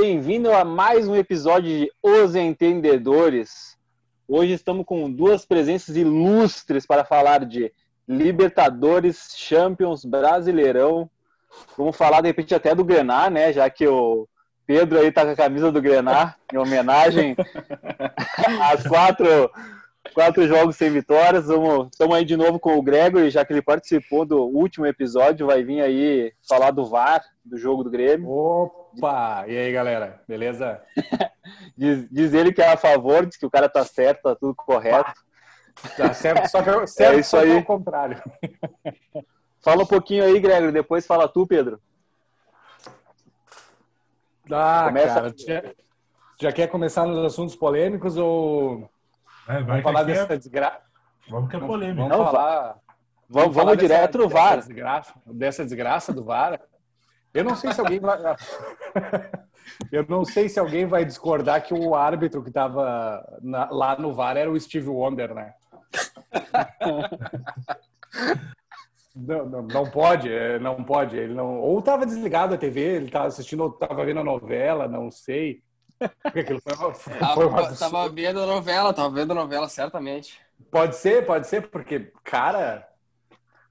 bem-vindo a mais um episódio de Os Entendedores. Hoje estamos com duas presenças ilustres para falar de Libertadores, Champions, Brasileirão. Vamos falar de repente até do Grenar, né? Já que o Pedro aí tá com a camisa do Grenar, em homenagem às quatro Quatro jogos sem vitórias. Estamos aí de novo com o Gregory, já que ele participou do último episódio. Vai vir aí falar do VAR, do jogo do Grêmio. Opa! E aí, galera? Beleza? diz, diz, ele que é a favor, diz que o cara tá certo, tá tudo correto. Tá certo, só que eu, certo, é isso aí. ao contrário. Fala um pouquinho aí, Gregory, depois fala tu, Pedro. Ah, Começa... cara, já, já quer começar nos assuntos polêmicos ou é, vamos falar dessa é... desgraça. Vamos que é polêmica. Vamos, vamos falar. Vamos, vamos direto no VAR. Dessa desgraça, dessa desgraça do VAR. Eu não sei se alguém vai. Eu não sei se alguém vai discordar que o árbitro que estava lá no VAR era o Steve Wonder, né? Não, não, não, pode, é, não pode. Ele não, ou estava desligado a TV, ele estava assistindo, ou estava vendo a novela, não sei. Porque aquilo foi, foi, foi uma... Tava vendo novela, tava vendo novela, certamente. Pode ser, pode ser, porque, cara,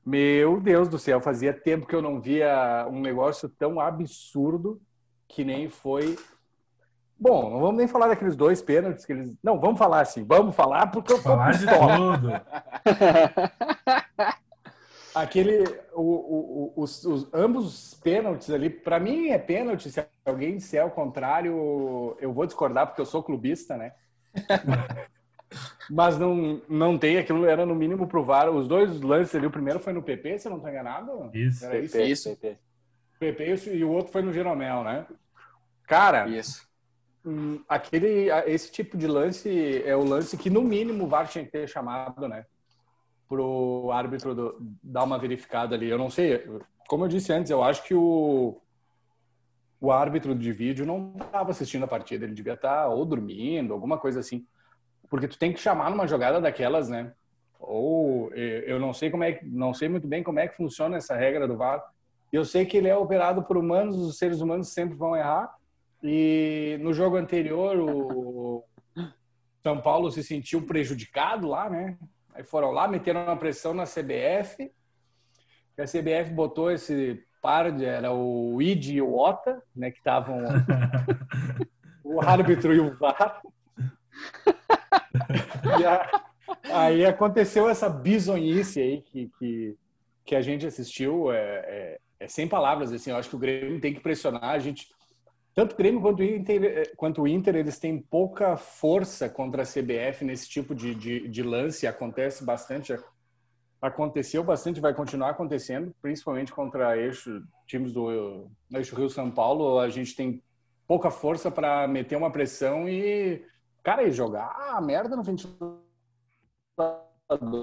meu Deus do céu, fazia tempo que eu não via um negócio tão absurdo que nem foi. Bom, não vamos nem falar daqueles dois pênaltis que eles. Não, vamos falar assim, vamos falar porque eu tô falar de tudo. Aquele, o, o, os, os, ambos os pênaltis ali, para mim é pênalti. Se alguém disser o contrário, eu vou discordar porque eu sou clubista, né? Mas não, não tem, aquilo era no mínimo provar. Os dois lances ali, o primeiro foi no PP, se eu não estou enganado? Isso. Era isso? Isso. PP. PP e o outro foi no Jeromel, né? Cara, isso. Hum, aquele, esse tipo de lance é o lance que no mínimo o VAR tinha que ter chamado, né? Pro árbitro do, dar uma verificada ali. Eu não sei, como eu disse antes, eu acho que o, o árbitro de vídeo não estava assistindo a partida, ele devia estar tá ou dormindo, alguma coisa assim. Porque tu tem que chamar numa jogada daquelas, né? Ou eu não sei como é, não sei muito bem como é que funciona essa regra do VAR. Eu sei que ele é operado por humanos, os seres humanos sempre vão errar. E no jogo anterior o São Paulo se sentiu prejudicado lá, né? Aí foram lá, meteram uma pressão na CBF. a CBF botou esse par de. Era o ID e o OTA, né? Que estavam. o árbitro e o VAR. e a, aí aconteceu essa bizonhice aí que, que, que a gente assistiu. É, é, é, sem palavras, assim. Eu acho que o Grêmio tem que pressionar. A gente tanto o Grêmio quanto o Inter, eh, quanto o Inter eles têm pouca força contra a CBF nesse tipo de, de, de lance. Acontece bastante, aconteceu bastante, vai continuar acontecendo, principalmente contra eixo, times do eixo Rio São Paulo. A gente tem pouca força para meter uma pressão e, cara, e jogar a merda no ventilador.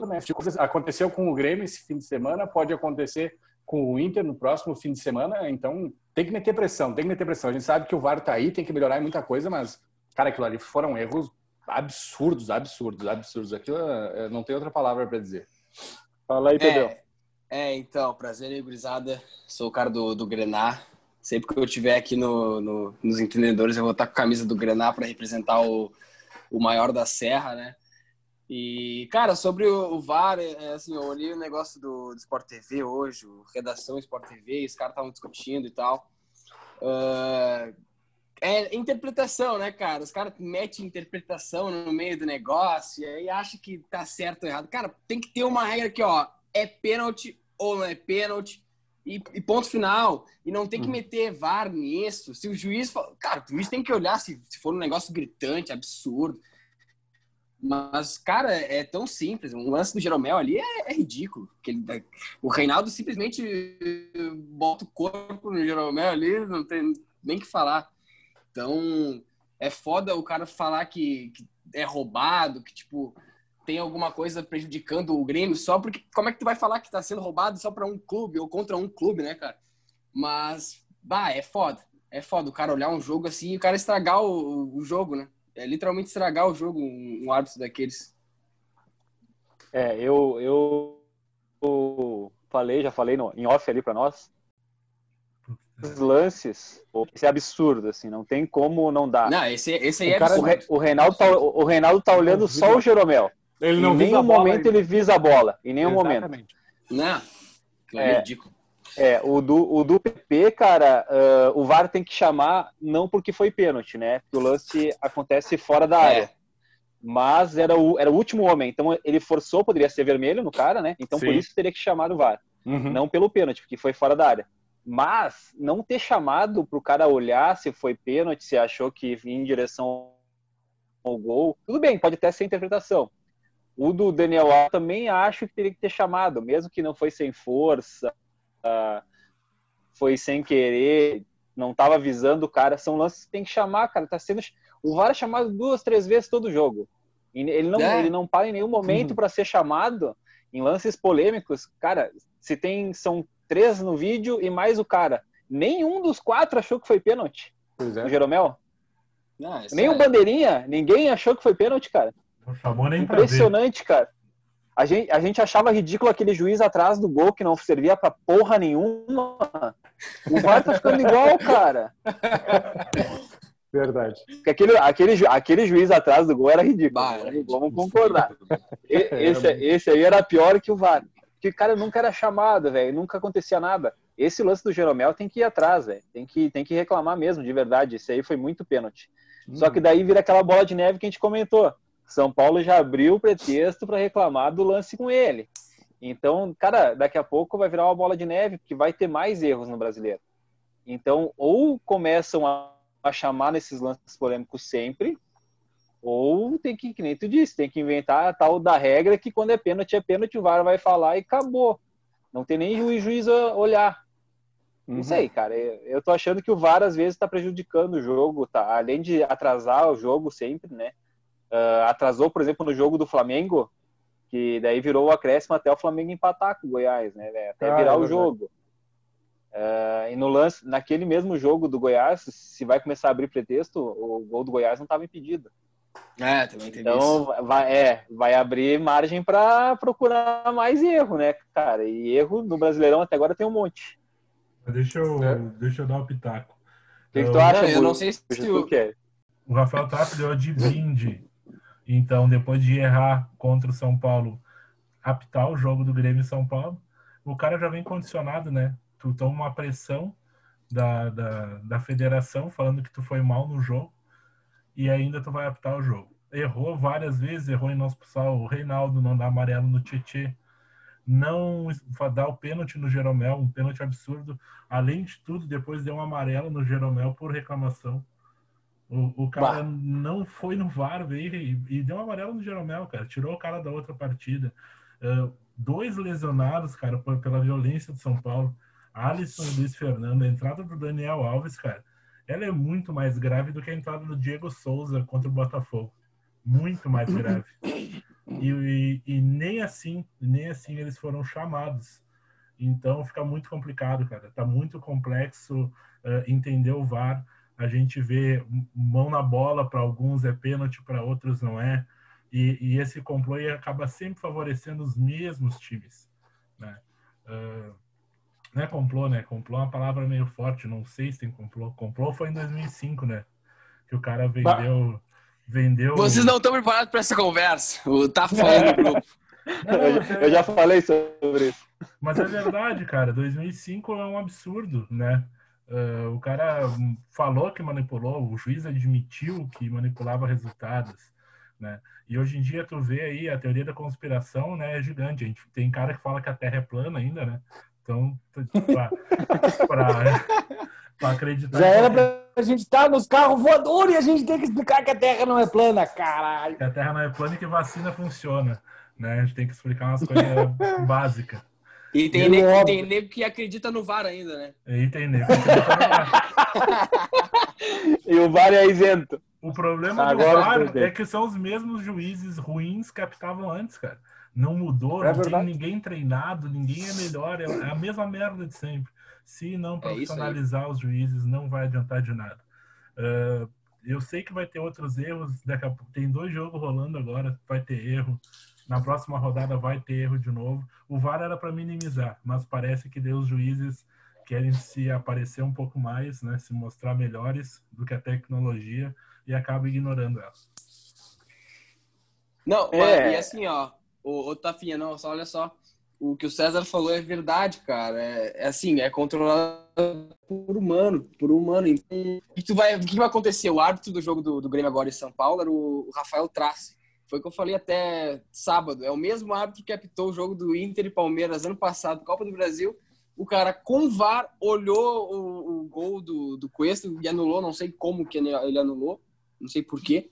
Né? Aconteceu com o Grêmio esse fim de semana, pode acontecer com o Inter no próximo fim de semana, então tem que meter pressão, tem que meter pressão. A gente sabe que o VAR tá aí, tem que melhorar em muita coisa, mas, cara, aquilo ali foram erros absurdos, absurdos, absurdos. Aquilo é, não tem outra palavra para dizer. Fala aí, Pedro. É, é, então, prazer aí, gurizada. Sou o cara do, do Grenar. Sempre que eu estiver aqui no, no, nos entendedores, eu vou estar com a camisa do Grenar para representar o, o maior da Serra, né? E, cara, sobre o, VAR, é, é, assim, eu olhei o negócio do, do Sport TV hoje, o Redação Sport TV, os caras estavam discutindo e tal. Uh, é interpretação, né, cara? Os caras metem interpretação no meio do negócio e aí acham que tá certo ou errado. Cara, tem que ter uma regra aqui, ó. É pênalti ou não é pênalti? E, e, ponto final. E não tem que hum. meter VAR nisso. Se o juiz. Cara, o juiz tem que olhar se, se for um negócio gritante, absurdo. Mas, cara, é tão simples. Um lance do Jeromel ali é, é ridículo. Ele, o Reinaldo simplesmente bota o corpo no Jeromel ali, não tem nem que falar. Então, é foda o cara falar que, que é roubado, que, tipo, tem alguma coisa prejudicando o Grêmio só porque como é que tu vai falar que tá sendo roubado só para um clube ou contra um clube, né, cara? Mas, bah, é foda. É foda o cara olhar um jogo assim e o cara estragar o, o jogo, né? É literalmente estragar o jogo um, um árbitro daqueles. É, eu, eu, eu falei, já falei no, em off ali para nós, lances, esse é absurdo, assim, não tem como não dar. Não, esse, esse aí o é cara, absurdo. O, Reinaldo tá, o Reinaldo tá olhando só o Jeromel. Ele não em nenhum momento ele visa a bola, em nenhum Exatamente. momento. Não, é, é ridículo. É, o do, o do PP, cara, uh, o VAR tem que chamar, não porque foi pênalti, né? Porque o lance acontece fora da é. área. Mas era o, era o último homem, então ele forçou, poderia ser vermelho no cara, né? Então Sim. por isso teria que chamar o VAR. Uhum. Não pelo pênalti, porque foi fora da área. Mas não ter chamado para o cara olhar se foi pênalti, se achou que vinha em direção ao gol, tudo bem, pode até ser interpretação. O do Daniel Alves também acho que teria que ter chamado, mesmo que não foi sem força, foi sem querer, não estava avisando o cara. São lances que tem que chamar, cara. Tá sendo o VAR é chamado duas, três vezes todo jogo. Ele não, é. ele não para em nenhum momento uhum. para ser chamado em lances polêmicos. Cara, se tem são três no vídeo e mais o cara. Nenhum dos quatro achou que foi pênalti. Pois é. O Jeromel. Não, nem é... o Bandeirinha, ninguém achou que foi pênalti, cara. Não chamou nem Impressionante, cara. A gente, a gente achava ridículo aquele juiz atrás do gol que não servia pra porra nenhuma. O VAR tá ficando igual, cara. Verdade. Aquele, aquele, aquele juiz atrás do gol era ridículo. Bah, era ridículo. Vamos concordar. esse, esse aí era pior que o VAR. Porque, cara, nunca era chamado, velho. Nunca acontecia nada. Esse lance do Jeromel tem que ir atrás, velho. Tem que, tem que reclamar mesmo, de verdade. Esse aí foi muito pênalti. Hum. Só que daí vira aquela bola de neve que a gente comentou. São Paulo já abriu o pretexto para reclamar do lance com ele. Então, cara, daqui a pouco vai virar uma bola de neve, porque vai ter mais erros no brasileiro. Então, ou começam a, a chamar nesses lances polêmicos sempre, ou tem que, que nem tu disse, tem que inventar a tal da regra que quando é pênalti, é pênalti, o VAR vai falar e acabou. Não tem nem juiz, juiz olhar. Não uhum. sei, cara. Eu tô achando que o VAR às vezes está prejudicando o jogo, tá? Além de atrasar o jogo sempre, né? Uh, atrasou, por exemplo, no jogo do Flamengo, que daí virou o acréscimo até o Flamengo empatar com o Goiás, né? Até ah, virar é o jogo. Uh, e no lance, naquele mesmo jogo do Goiás, se vai começar a abrir pretexto, o gol do Goiás não estava impedido. É, também tem então, isso. Vai, é, vai abrir margem para procurar mais erro, né, cara? E erro no Brasileirão até agora tem um monte. Deixa eu, é. deixa eu dar o um pitaco. O que, que tu acha? Eu não sei se tu... quer. O Rafael Tato deu de brinde então, depois de errar contra o São Paulo, apitar o jogo do Grêmio São Paulo, o cara já vem condicionado, né? Tu toma uma pressão da, da, da federação falando que tu foi mal no jogo e ainda tu vai apitar o jogo. Errou várias vezes, errou em não expulsar o Reinaldo, não dar amarelo no Tietê, não dar o pênalti no Jeromel, um pênalti absurdo. Além de tudo, depois deu um amarelo no Jeromel por reclamação. O, o cara bah. não foi no VAR, veio e, e, deu um amarelo no Jeromel, cara. Tirou o cara da outra partida. Uh, dois lesionados, cara, por, pela violência do São Paulo. Alisson e Luiz Fernando. A entrada do Daniel Alves, cara, ela é muito mais grave do que a entrada do Diego Souza contra o Botafogo. Muito mais grave. E, e, e nem assim, nem assim eles foram chamados. Então fica muito complicado, cara. Tá muito complexo uh, entender o VAR a gente vê mão na bola, para alguns é pênalti, para outros não é. E, e, esse complô acaba sempre favorecendo os mesmos times. Né? Uh, não é complô, né? Complô é uma palavra meio forte, não sei se tem complô. Complô foi em 2005, né? Que o cara vendeu. vendeu... Vocês não estão preparados para essa conversa. O tá falando no grupo. Não, eu já falei sobre isso. Mas é verdade, cara. 2005 é um absurdo, né? Uh, o cara falou que manipulou, o juiz admitiu que manipulava resultados, né? E hoje em dia tu vê aí a teoria da conspiração, né, é gigante. A gente tem cara que fala que a Terra é plana ainda, né? Então, para acreditar. Já era para a gente estar tá nos carros voadores e a gente tem que explicar que a Terra não é plana, caralho. Que a Terra não é plana e que vacina funciona, né? A gente tem que explicar umas coisas básicas. E tem, nego, tem nego que acredita no VAR ainda, né? E tem nego E o VAR é isento. O problema Agora, do VAR é que são os mesmos juízes ruins que apitavam antes, cara. Não mudou, é não verdade. tem ninguém treinado, ninguém é melhor, é a mesma merda de sempre. Se não é profissionalizar é os juízes, não vai adiantar de nada. Uh, eu sei que vai ter outros erros, daqui a pouco, tem dois jogos rolando agora, vai ter erro. Na próxima rodada vai ter erro de novo. O VAR era para minimizar, mas parece que deu os juízes querem se aparecer um pouco mais, né? Se mostrar melhores do que a tecnologia e acabam ignorando ela. Não, é. e assim, ó, o, o Tafinha, não, só olha só. O que o César falou é verdade, cara. É, é assim, é controlado por humano, por humano. Então, e tu vai, o que vai acontecer? O árbitro do jogo do, do Grêmio agora em São Paulo era o, o Rafael Trace. Foi o que eu falei até sábado. É o mesmo árbitro que apitou o jogo do Inter e Palmeiras ano passado, Copa do Brasil. O cara com VAR olhou o, o gol do, do Cuesta e anulou. Não sei como que ele anulou, não sei porquê.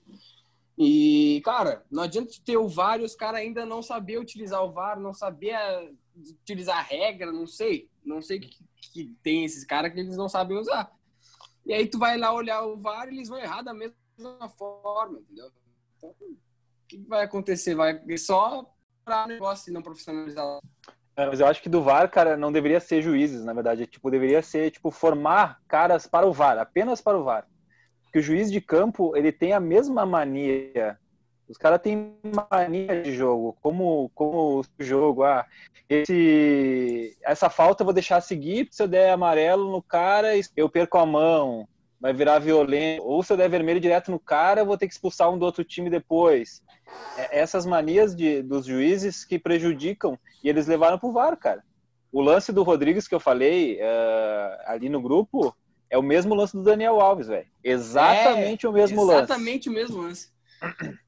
E, cara, não adianta ter o VAR e os caras ainda não saber utilizar o VAR, não saber utilizar a regra, não sei. Não sei que, que tem esses caras que eles não sabem usar. E aí tu vai lá olhar o VAR e eles vão errar da mesma forma, entendeu? Então, que vai acontecer? Vai só para negócio e não profissionalizar. É, mas eu acho que do VAR, cara, não deveria ser juízes, na verdade. Tipo, deveria ser, tipo, formar caras para o VAR, apenas para o VAR que o juiz de campo ele tem a mesma mania. Os caras têm mania de jogo, como, como o jogo. Ah, esse, essa falta eu vou deixar seguir, se eu der amarelo no cara, eu perco a mão, vai virar violento. Ou se eu der vermelho direto no cara, eu vou ter que expulsar um do outro time depois. É, essas manias de, dos juízes que prejudicam, e eles levaram pro VAR, cara. O lance do Rodrigues que eu falei uh, ali no grupo, é o mesmo lance do Daniel Alves, velho. Exatamente é, o mesmo exatamente lance. Exatamente o mesmo lance.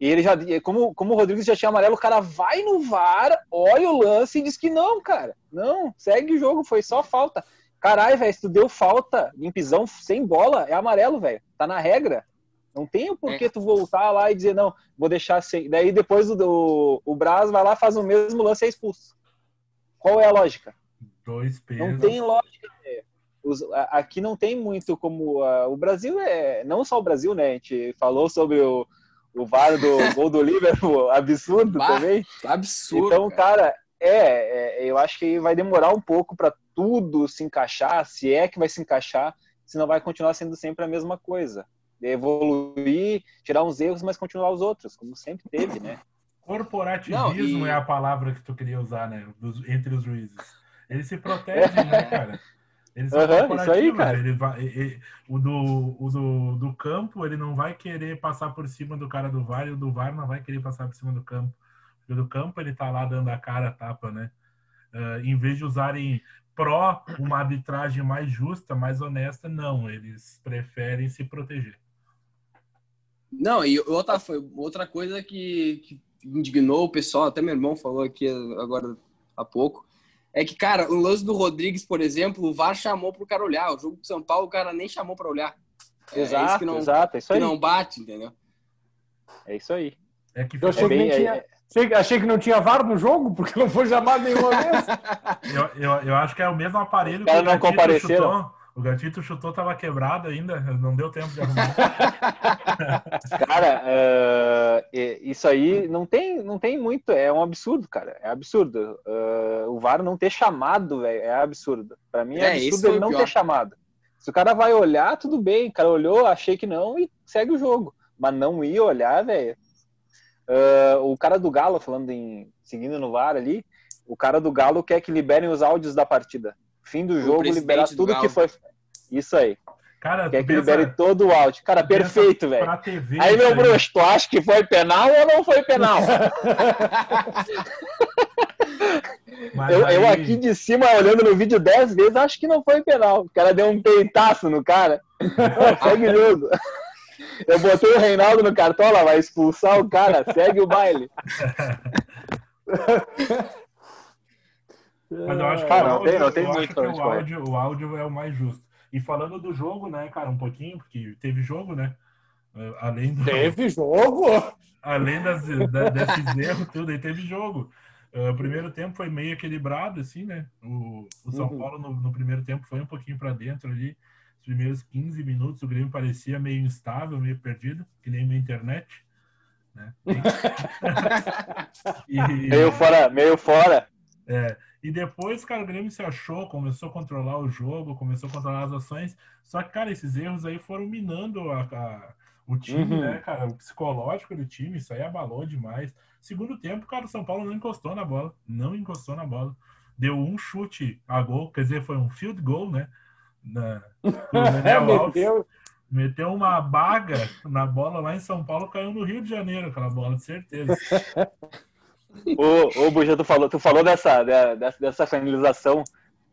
E ele já, como, como o Rodrigues já tinha amarelo, o cara vai no VAR, olha o lance e diz que não, cara. Não, segue o jogo, foi só falta. Caralho, velho, se tu deu falta em pisão sem bola, é amarelo, velho. Tá na regra. Não tem o porquê é. tu voltar lá e dizer, não, vou deixar sem. Daí depois o, o, o Braz vai lá, faz o mesmo lance e é expulso. Qual é a lógica? Dois pesos. Não tem lógica, os, aqui não tem muito como. Uh, o Brasil é. Não só o Brasil, né? A gente falou sobre o, o VAR do gol do Liverpool, absurdo bah, também. Absurdo. Então, cara, cara é, é, eu acho que vai demorar um pouco para tudo se encaixar, se é que vai se encaixar, senão vai continuar sendo sempre a mesma coisa. Evoluir, tirar uns erros, mas continuar os outros, como sempre teve, né? Corporativismo não, e... é a palavra que tu queria usar, né? Dos, entre os juízes. Eles se protegem, né, cara? Eles são uhum, isso aí, cara. Ele vai, ele, o do, o do, do campo, ele não vai querer passar por cima do cara do VAR, e o do VAR não vai querer passar por cima do campo. Porque do campo ele tá lá dando a cara a tapa, né? Uh, em vez de usarem pró uma arbitragem mais justa, mais honesta, não. Eles preferem se proteger. Não, e outra, foi, outra coisa que, que indignou o pessoal, até meu irmão falou aqui agora há pouco, é que, cara, o lance do Rodrigues, por exemplo, o VAR chamou pro cara olhar. O jogo do São Paulo, o cara nem chamou para olhar. É, exato, é isso que não, exato, é isso aí. Que não bate, entendeu? É isso aí. É que achei, é bem, que tinha, é... achei que não tinha VAR no jogo, porque não foi chamado nenhuma vez. eu, eu, eu acho que é o mesmo aparelho que o não compareceram. chutou. O gatito chutou, tava quebrado ainda, não deu tempo de arrumar. cara, uh, isso aí não tem, não tem muito, é um absurdo, cara, é absurdo. Uh, o VAR não ter chamado, velho, é absurdo. Para mim é, é absurdo ele não ter chamado. Se o cara vai olhar, tudo bem, o cara olhou, achei que não e segue o jogo. Mas não ir olhar, velho. Uh, o cara do Galo, falando em seguindo no VAR ali, o cara do Galo quer que liberem os áudios da partida fim do jogo, liberar tudo que foi. Isso aí. Cara, Quer que libere todo o áudio. Cara, perfeito, velho. Aí, meu bruxo, tu acha que foi penal ou não foi penal? eu, aí... eu, aqui de cima, olhando no vídeo dez vezes, acho que não foi penal. O cara deu um peitaço no cara. segue o jogo. Eu botei o Reinaldo no cartola, vai expulsar o cara, segue o baile. Mas eu acho que, ah, não, áudio, tem, não tem muito que o, áudio, o áudio é o mais justo. E falando do jogo, né, cara, um pouquinho, porque teve jogo, né? Uh, além do... Teve jogo? Além das, da, desses erros, tudo, aí teve jogo. Uh, o primeiro tempo foi meio equilibrado, assim, né? O, o São uhum. Paulo, no, no, primeiro tempo, foi um pouquinho para dentro ali. Os primeiros 15 minutos, o Grêmio parecia meio instável, meio perdido, que nem minha internet. Né? e... Meio fora, meio fora. É, e depois, cara, o Grêmio se achou, começou a controlar o jogo, começou a controlar as ações. Só que, cara, esses erros aí foram minando a, a, o time, uhum. né, cara? O psicológico do time, isso aí abalou demais. Segundo tempo, cara, o São Paulo não encostou na bola. Não encostou na bola. deu um chute a gol, quer dizer, foi um field goal, né? Na, Daniel Alves. Meteu. Uma baga na bola lá em São Paulo, caiu no Rio de Janeiro aquela bola, de certeza. Ô, ô Buja, tu falou, tu falou dessa, dessa, dessa finalização.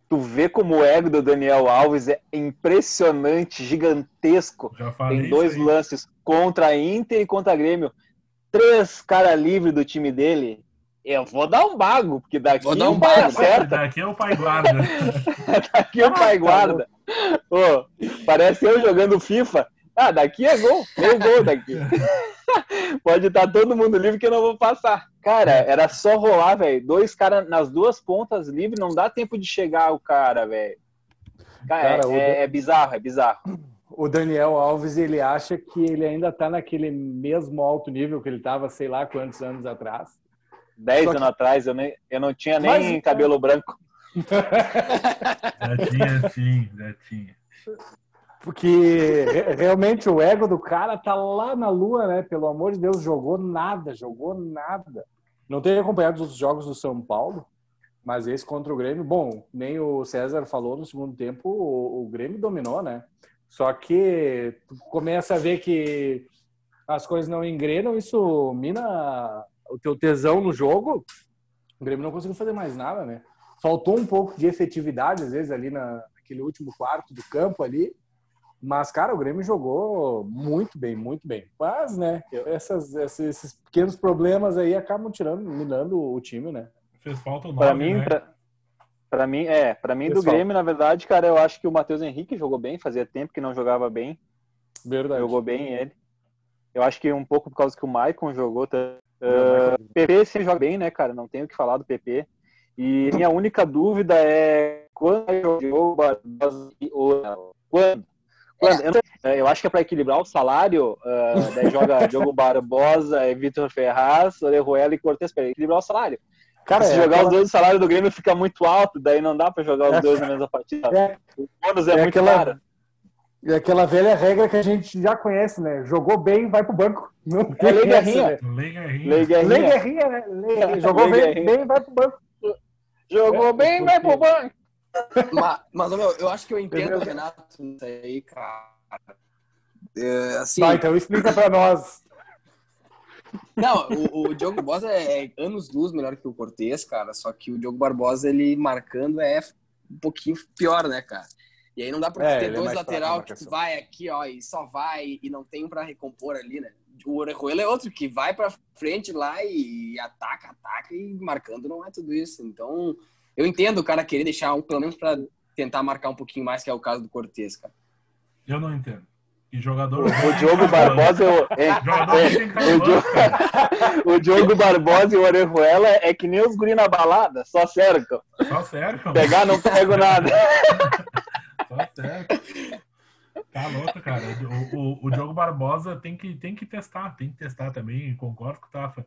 Tu vê como o ego do Daniel Alves é impressionante, gigantesco. Já falei Tem dois lances contra a Inter e contra a Grêmio. Três cara livre do time dele. Eu vou dar um bago, porque daqui Vou dar um o pai bago. acerta, Daqui é o pai guarda. daqui o pai Ah, tá guarda. Ô, parece eu jogando FIFA. Ah, daqui é gol, tem gol daqui. Pode estar todo mundo livre que eu não vou passar. Cara, era só rolar, velho. Dois caras nas duas pontas livre, não dá tempo de chegar o cara, velho. Cara, Cara, o é, Dan- é bizarro, é bizarro. O Daniel Alves, ele acha que ele ainda tá naquele mesmo alto nível que ele tava, sei lá quantos anos atrás. Dez que- anos atrás eu, nem, eu não tinha nem Mas, cabelo branco. Já tinha, sim, já tinha. Porque re- realmente o ego do cara tá lá na lua, né? Pelo amor de Deus, jogou nada, jogou nada. Não tenho acompanhado os jogos do São Paulo, mas esse contra o Grêmio, bom, nem o César falou no segundo tempo, o, o Grêmio dominou, né? Só que começa a ver que as coisas não engrenam, isso mina o teu tesão no jogo. O Grêmio não conseguiu fazer mais nada, né? Faltou um pouco de efetividade, às vezes, ali na, naquele último quarto do campo ali. Mas, cara, o Grêmio jogou muito bem, muito bem. Mas, né, essas, esses, esses pequenos problemas aí acabam tirando, minando o time, né? Fez falta o nome, Pra mim, né? pra, pra mim, é, para mim do. Grêmio, na verdade, cara, eu acho que o Matheus Henrique jogou bem, fazia tempo que não jogava bem. Verdade. Jogou bem ele. Eu acho que um pouco por causa que o Maicon jogou. Tá? Não, O PP sempre joga bem, né, cara? Não tenho o que falar do PP. E minha única dúvida é quando o Barbosa e o- Quando? Quando? Eu, sei. É, eu acho que é para equilibrar o salário. ah, daí joga Diogo Barbosa, e Vitor Ferraz, Orejuela e Cortez para equilibrar o salário. Cara, Se é jogar aquela- os dois, o salário do Grêmio fica muito alto, daí não dá para jogar os É. dois na mesma partida. É, O bônus é, é muito aquela- caro. é aquela velha regra que a gente já conhece, né? Jogou bem, vai pro banco. Não É lei essa, Guerrinha. né? Lei Guerrinha. Lei Guerrinha. Lei Guerrinha, né? Lei- Jogou Lei bem, Guerrinha. bem, vai pro banco. Jogou É, bem, vai pro banco. Mas, meu, eu acho que eu entendo o Renato nisso aí, cara. É, assim, Vai, então explica pra nós. não, o, o Diogo Barbosa é, é anos luz melhor que o Cortez, cara. Só que o Diogo Barbosa, ele marcando é um pouquinho pior, né, cara? E aí não dá pra É, ter é dois lateral que vai aqui, ó, e só vai e não tem um pra recompor ali, né? O Orejuela é outro que vai pra frente lá e ataca, ataca e marcando não é tudo isso. Então, eu entendo o cara querer deixar um, pelo menos pra tentar marcar um pouquinho mais, que é o caso do Cortez, cara. Eu não entendo. E jogador. O Diogo Barbosa, é, é, que o, Diogo, o Diogo Barbosa e o Orejuela é que nem os guri na balada, só cercam. Só sério. Pegar, não pego nada. Só certo. Tá louco, cara. O, o, o Diogo Barbosa tem que, tem que testar, tem que testar também, concordo com o Tafa.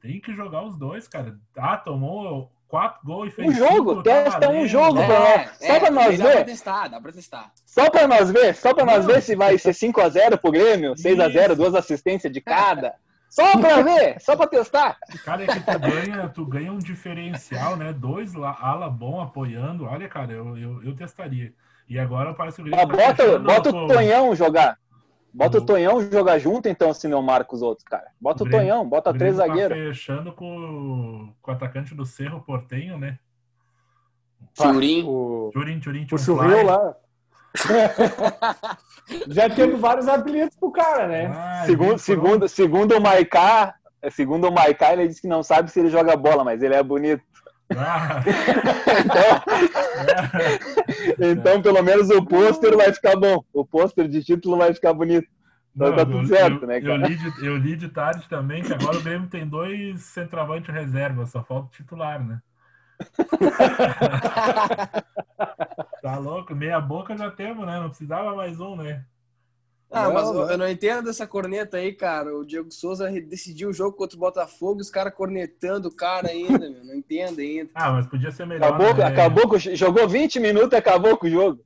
Tem que jogar os dois, cara. Ah, tomou quatro gols e fez Um jogo, cinco, tá testa um jogo, É, pra- só pra nós dá pra ver. testar, dá pra testar. Só pra nós ver, só pra nós ver se vai ser 5x0 pro Grêmio, 6x0, Isso. duas assistências de cada. Só pra ver, só pra testar. Cara, é que tu ganha, tu ganha um diferencial, né? Dois ala bom apoiando. Olha, cara, eu, eu, eu testaria. E agora parece que o Grêmio Mas tá bota, bota com- o Tonhão jogar. Bota O- o Tonhão jogar junto, então, se não marca os outros, cara. Bota O o Grêmio- Tonhão, bota o três zagueiros. Tá fechando com, com o atacante do Cerro Portenho, né? Churim. O, Turin, Turin, o churril lá. Já temos vários apelidos pro cara, né? Ah, Segundo, segundo, segundo o Maiká, segundo o Maiká, ele disse que não sabe se ele joga bola, mas ele é bonito. Ah, Então, então pelo menos o pôster vai ficar bom. O pôster de título vai ficar bonito. Então tá tudo certo, eu, né, eu, cara? li de, eu li de tarde também que agora o Grêmio tem dois centroavantes reserva, só falta o titular, né? Tá louco? Meia boca já temos, né? Não precisava mais um, né? Ah, Não, mas não. eu, não entendo dessa corneta aí, cara. O Diego Souza decidiu o jogo contra o Botafogo e os caras cornetando o cara ainda, meu. Não entendo ainda. Ah, mas podia ser melhor. Acabou, né? acabou com, jogou 20 minutos e acabou com o jogo.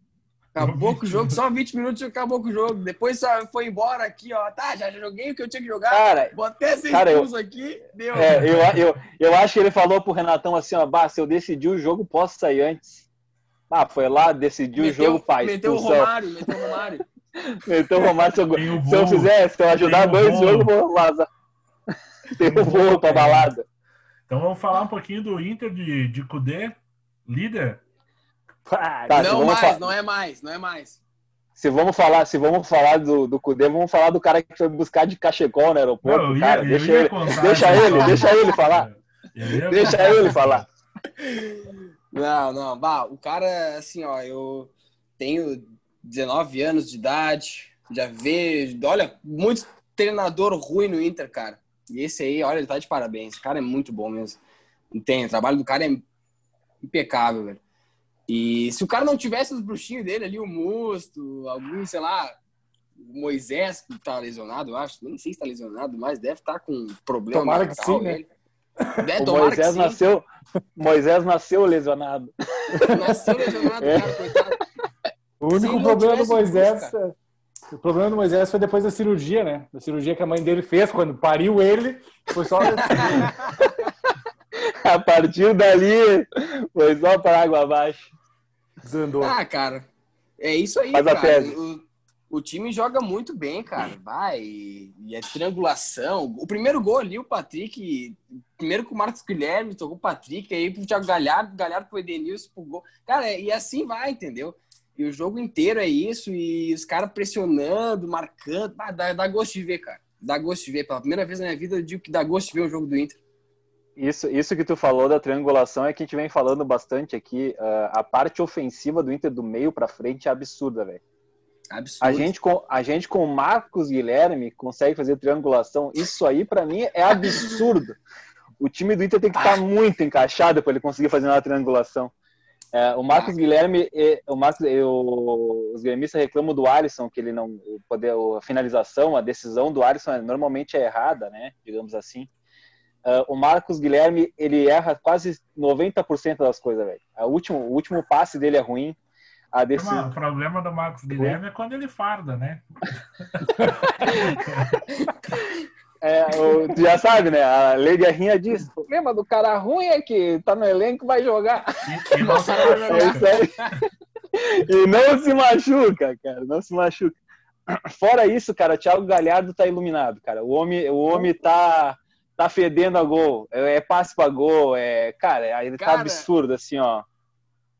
Acabou com o jogo, só 20 minutos acabou com o jogo. Depois só foi embora aqui, ó. Tá, já joguei o que eu tinha que jogar. Cara, Vou até ser cara, eu- aqui. Deu. É, eu, eu, eu acho que ele falou pro Renatão assim, ó, bah, se eu decidir o jogo, posso sair antes. Ah, foi lá, decidiu o jogo, pai. meteu o. Romário, meteu o Romário. Meteu o Romário. Se eu, se eu fizer, se eu ajudar Tem o dois voo. jogos, eu vou vazar. Tem o voo pra balada. Então vamos falar um pouquinho do Inter de, de Kudê, líder. Tá, não mais, não é mais, não é mais. Se vamos falar, se vamos falar do, do Cudê, vamos falar do cara que foi buscar de cachecol no aeroporto. Não, eu ia- cara, deixa ele, contar deixa ele, deixa ele falar. Deixa contar ele falar. Não, não. Bah, o cara, assim, ó, eu tenho 19 anos de idade, já vejo. Olha, muito treinador ruim no Inter, cara. E esse aí, olha, ele tá de parabéns. O cara é muito bom mesmo. Entende? O trabalho do cara é impecável, velho. E se o cara não tivesse os bruxinhos dele ali, o Musto, algum, sei lá, o Moisés, que tá lesionado, eu acho. Nem sei se tá lesionado, mas deve estar com problema. Tomara que sim, né? É, O Moisés sim. nasceu, Moisés nasceu lesionado. Nasceu lesionado, cara, coitado. O único problema do Moisés. é- O problema do Moisés foi depois da cirurgia, né? Da cirurgia que a mãe dele fez quando pariu ele. Foi só. A partir dali, foi só para água abaixo. Desandou. Ah, cara, é isso aí, Faz a cara. tese. O, o time joga muito bem, cara. Vai, e, e é triangulação. O primeiro gol ali, o Patrick, primeiro com o Marcos Guilherme, tocou o Patrick, aí pro Thiago Galhardo, Galhardo pro Edenilson, pro gol. Cara, e assim vai, entendeu? E o jogo inteiro é isso, e os caras pressionando, marcando. Ah, dá, dá gosto de ver, cara. Dá gosto de ver. Pela primeira vez na minha vida, eu digo que dá gosto de ver o jogo do Inter. Isso, isso que tu falou da triangulação é que a gente vem falando bastante aqui. ah, a parte ofensiva do Inter do meio para frente é absurda, velho. Absurdo. A gente, com, a gente com o Marcos Guilherme consegue fazer triangulação. Isso aí, para mim, é absurdo. O time do Inter tem que estar muito encaixado para ele conseguir fazer uma triangulação. É, o Marcos Guilherme, é, o Marcos, é, o- os gremistas reclamam do Alisson, que ele não. O poder, a finalização, a decisão do Alisson é- normalmente é errada, né? Digamos assim. Ah, o Marcos Guilherme, ele erra quase 90% das coisas, velho. A último- O último passe dele é ruim. A O decisão. problema do Marcos Guilherme é quando ele farda, né? É, o- tu já sabe, né? A Lei Guerrinha diz: o problema do cara ruim é que tá no elenco vai jogar. E, e não É jogar. isso aí. E não se machuca, cara. Não se machuca. Fora isso, cara, o Thiago Galhardo tá iluminado, cara. O homem, o homem tá, tá fedendo a gol. É, é passe pra gol. É, cara, ele tá Cara. absurdo, assim, ó.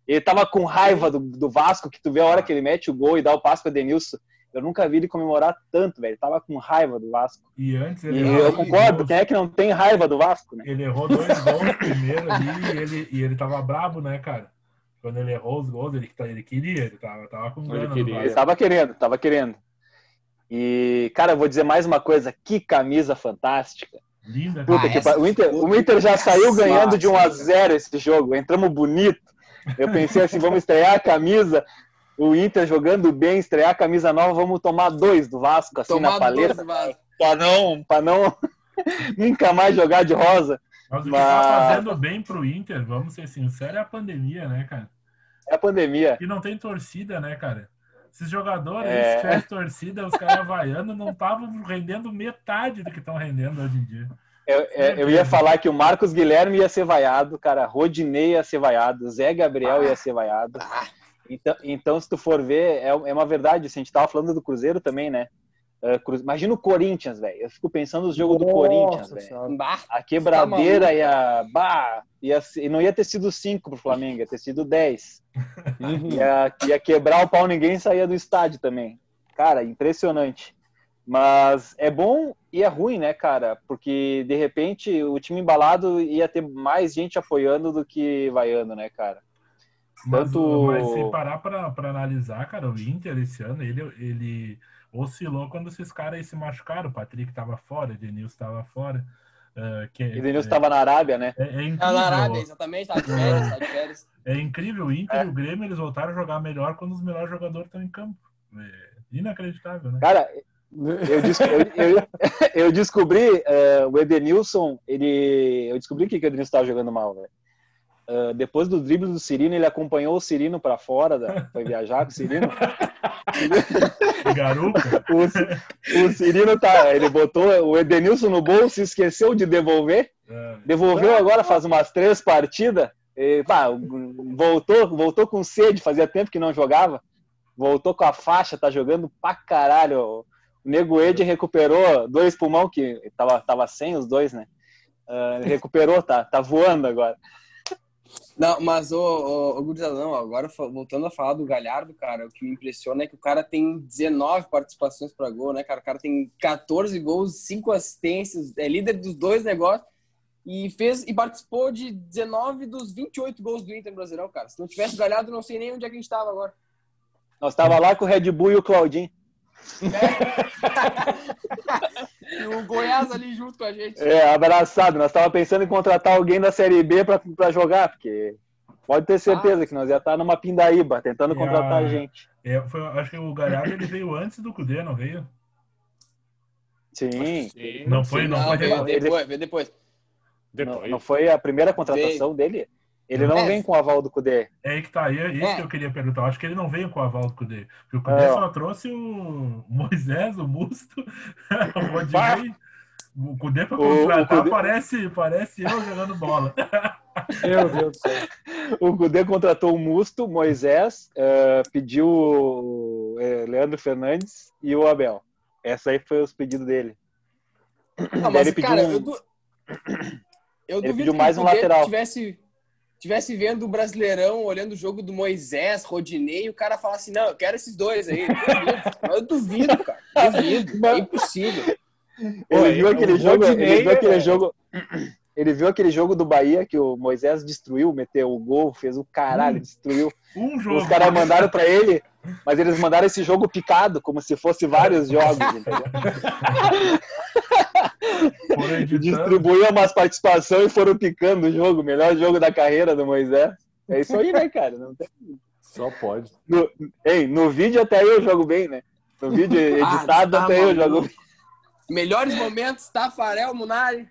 Ele tava com raiva do, do Vasco, que tu vê a hora que ele mete o gol e dá o passe pra Denilson. Eu nunca vi ele comemorar tanto, velho. Ele tava com raiva do Vasco. E antes E ele eu errou concordo, dois quem é que não tem raiva do Vasco, né? Ele errou dois gols primeiro ali e ele, e ele tava brabo, né, cara? Quando ele errou os gols, ele, ele queria, ele tava, tava com Ele queria. Ele Vasco. tava querendo, tava querendo. E, cara, eu vou dizer mais uma coisa. Que camisa fantástica. Linda, Puta cara. que o, Inter, o Inter já saiu ganhando de 1 a cara. 0 esse jogo. Entramos bonito. Eu pensei assim, vamos estrear a camisa. O Inter jogando bem, estrear a camisa nova, vamos tomar dois do Vasco, assim, na Tomar dois paleta. do Vasco. Pra não, pra não nunca mais jogar de rosa. Mas o que tá fazendo bem pro Inter, vamos ser sinceros, é a pandemia, né, cara? É a pandemia. E não tem torcida, né, cara? Esses jogadores, É. se tivesse torcida, os caras havaianos não estavam rendendo metade do que estão rendendo hoje em dia. Eu, eu- eu ia falar que o Marcos Guilherme ia ser vaiado, cara. Rodinei ia ser vaiado, Zé Gabriel ia ser vaiado. Ah, Então, então, se tu for ver, é, é uma verdade. assim, a gente tava falando do Cruzeiro também, né? É, Cru- Imagina o Corinthians, velho. Eu fico pensando nos jogos do Corinthians, velho. A quebradeira Tá ia. Bah, ia e não ia ter sido 5 pro Flamengo, ia ter sido 10. Uhum. Ia, ia quebrar o pau, ninguém saía do estádio também. Cara, impressionante. Mas é bom e é ruim, né, cara? Porque de repente o time embalado ia ter mais gente apoiando do que vaiando, né, cara? Mas, Tanto- mas se parar pra, pra analisar, cara, o Inter esse ano, ele, ele oscilou quando esses caras aí se machucaram. O Patrick tava fora, o Denilson tava fora. eh, que, E o Denilson estava na Arábia, né? é, é incrível. tá na Arábia, exatamente, tá de férias, tá de férias. É incrível, o Inter e o Grêmio eles voltaram a jogar melhor quando os melhores jogadores estão em campo. É inacreditável, né? Cara, eu, des- eu- eu- eu descobri eh, o Edenilson, ele. Eu descobri que, que o Edenilson estava jogando mal, velho. Uh, depois do drible do Cirino, ele acompanhou o Cirino para fora, da, foi viajar com o Cirino. Garupa. O, o Cirino tá, ele botou o Edenilson no bolso e esqueceu de devolver. É. Devolveu agora faz umas três partidas. E, pá, voltou, voltou com sede, fazia tempo que não jogava. Voltou com a faixa, tá jogando pra caralho. O Nego Ed recuperou dois pulmão que tava, tava sem os dois, né? Uh, recuperou, tá, tá voando agora. Não, mas o, o, o Gurizada, não, agora voltando a falar do Galhardo, cara, o que me impressiona é que o cara tem 19 participações para gol, né, cara? O cara tem 14 gols, 5 assistências, é líder dos dois negócios e fez e participou de 19 dos 28 gols do Inter Brasileirão, cara. Se não tivesse o Galhardo, não sei nem onde é que a gente tava agora. Nós tava lá com o Red Bull e o Claudinho. É. e o Goiás ali junto com a gente. É, abraçado. Nós tava pensando em contratar alguém da Série B para jogar, porque pode ter certeza ah. que nós ia estar numa pindaíba tentando contratar a, a gente. É, foi, acho que o Galhardo ele veio antes do Cudê, não veio? Sim. Sim. Não foi, Sim, não, não, foi. veio depois, veio depois. Não, não, foi a primeira contratação veio. dele? Ele não é. vem com o aval do Cudê. É aí que tá, aí é isso é. que eu queria perguntar. Eu acho que ele não veio com o aval do Cudê. Porque o Cudê é. só trouxe o Moisés, o Musto, o Rodinei. O Cudê pra contratar Cudê... parece, parece eu jogando bola. Meu Deus do céu. O Cudê contratou o Musto, Moisés, uh, pediu o uh, Leandro Fernandes e o Abel. Essa aí foi os pedidos dele. Ah, mas, cara, um... eu, du... eu duvido mais que um lateral. tivesse tivesse vendo o Brasileirão, olhando o jogo do Moisés, Rodinei, e o cara fala assim, não, eu quero esses dois aí. Eu duvido, eu duvido cara. Duvido. É impossível. Ele viu aquele jogo, ele viu aquele jogo. Ele viu aquele jogo do Bahia que o Moisés destruiu, meteu o gol, fez o caralho, um, destruiu. Um jogo. Os caras mandaram para ele, mas eles mandaram esse jogo picado, como se fosse vários jogos, entendeu? Distribuíam umas participações e foram picando o jogo, melhor jogo da carreira do Moisés. É isso aí, né, cara? Não tem... Só pode. No, ei, no vídeo até eu jogo bem, né? No vídeo editado ah, tá até maluco. eu jogo bem. Melhores momentos, Tafarel, Munari.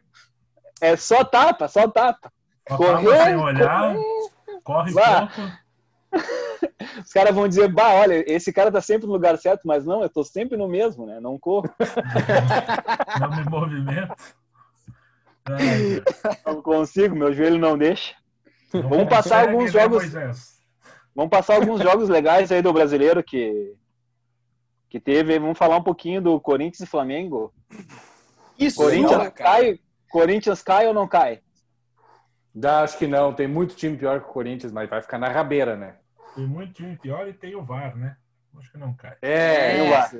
É só tapa, só tapa. Correu, sem olhar, corre lá. pouco. Os caras vão dizer, bah, olha, esse cara tá sempre no lugar certo, mas não, eu tô sempre no mesmo, né? Não corro. não me movimento. Não consigo, meu joelho não deixa. Vamos passar alguns jogos. Vamos passar alguns jogos legais aí do brasileiro que, que teve. Vamos falar um pouquinho do Corinthians e Flamengo. Isso, Corinthians não, cai, Corinthians cai ou não cai? Dá, acho que não. Tem muito time pior que o Corinthians, mas vai ficar na rabeira, né? Tem muito time pior e tem o VAR, né? Acho que não cai. É, é o VAR.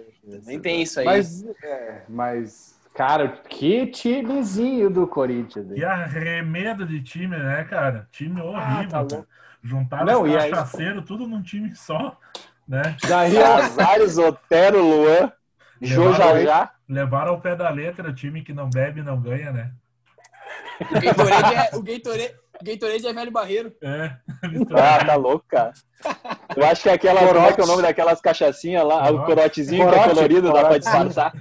Nem tem isso aí. Mas, é, mas, cara, que timezinho do Corinthians. Hein? E arremedo de time, né, cara? Time horrível. Ah, tá Juntaram não, os cachaceiros, aí... tudo num time só, né? Daí, Azares, Otero, Luan, Jô já. Levaram ao pé da letra o time que não bebe não ganha, né? O Gatorade é, o Gatorade, o Gatorade é velho barreiro. É. Ah, tá louco, cara. Eu acho que é aquela. Como é que é o nome daquelas cachaçinhas lá? O corotezinho corote, que é colorido, corote. dá pra disfarçar.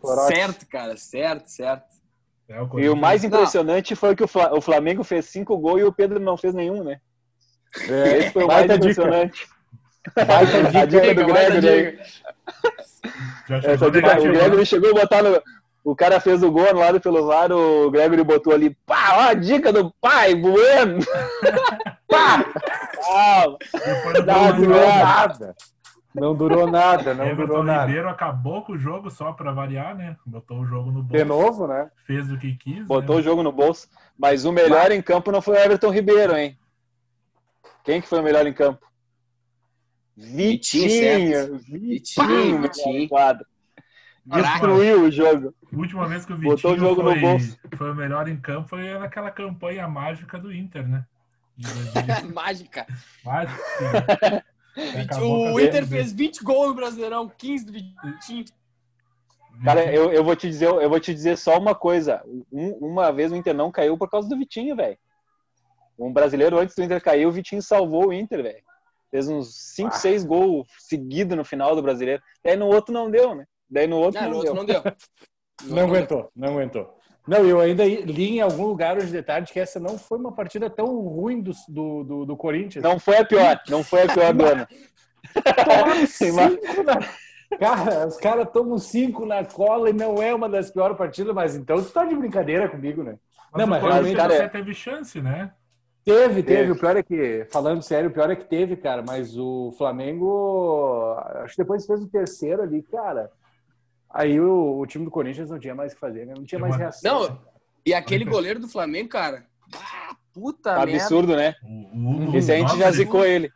Corote. Certo, cara, certo, certo. É, o e o mais impressionante não. foi que o Flamengo fez cinco gols e o Pedro não fez nenhum, né? É, Esse foi o mais impressionante. Dica. a dica do Gregory. Essa dica, o Gregory chegou a botar no, o cara fez o gol anulado pelo VAR, o Gregory botou ali, pá, ó a dica do pai, bueno! pá! Não durou nada. Não durou nada, não Everton durou nada. Ribeiro acabou com o jogo só para variar, né? Botou o jogo no bolso. De novo, né? Fez o que quis. Botou né? o jogo no bolso. Mas o melhor em campo não foi o Everton Ribeiro, hein? Quem que foi o melhor em campo? Vitinho! Vitinho, Vitinho, Vitinho. Destruiu o jogo. A última vez que o Vitinho Botou o jogo foi, no bolso. foi o melhor em campo foi naquela campanha mágica do Inter, né? mágica. Mágica. o Inter fez 20 gols no Brasileirão, 15 do Vitinho. Cara, eu, eu, vou te dizer, eu vou te dizer só uma coisa. Um, uma vez o Inter não caiu por causa do Vitinho, velho. Um brasileiro antes do Inter cair, o Vitinho salvou o Inter, velho. Fez uns 5, 6 gols seguidos no final do brasileiro. Aí no outro não deu, né? Daí no outro não, não, no deu. outro não deu. não aguentou, não aguentou. Não, eu ainda li em algum lugar hoje de tarde que essa não foi uma partida tão ruim do, do, do, do Corinthians. Não foi a pior, não foi a pior do ano. Na... Cara, os caras tomam cinco na cola e não é uma das piores partidas, mas então tu tá de brincadeira comigo, né? Mas Não, mas realmente, cara, teve chance, né? Teve, teve. Teve. O pior é que, falando sério, o pior é que teve, cara. Mas o Flamengo, acho que depois fez o terceiro ali, cara. Aí o, o time do Corinthians não tinha mais o que fazer, né? Não tinha mais reação. Não, e aquele goleiro do Flamengo, cara. Ah, puta merda. Absurdo, né? O, o Hugo, Esse a gente já ele- zicou ele.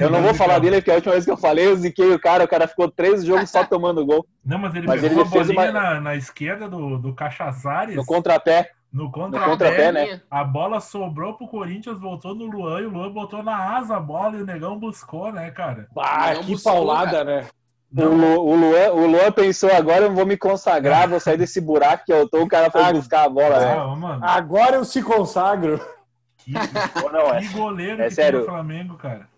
Eu não vou falar dele, porque a última vez que eu falei, eu ziquei o cara, o cara ficou três jogos só tomando gol Não, mas ele Mas pegou ele uma fez bolinha uma- na, na esquerda do, do Cachazares, no contrapé. no No contrapé. contrapé, né? A bola sobrou pro Corinthians, voltou no Luan, e o Luan botou na asa a bola e o Negão buscou, né, cara? Ah, Não que buscou, paulada, cara. né? O, Lu- o, Luan, o Luan pensou, agora eu vou me consagrar, vou sair desse buraco que eu tô, o cara foi Ah, buscar a bola, né? Ah, mano, Agora eu se consagro. que, não, é? que goleiro É que sério. tem o Flamengo, cara.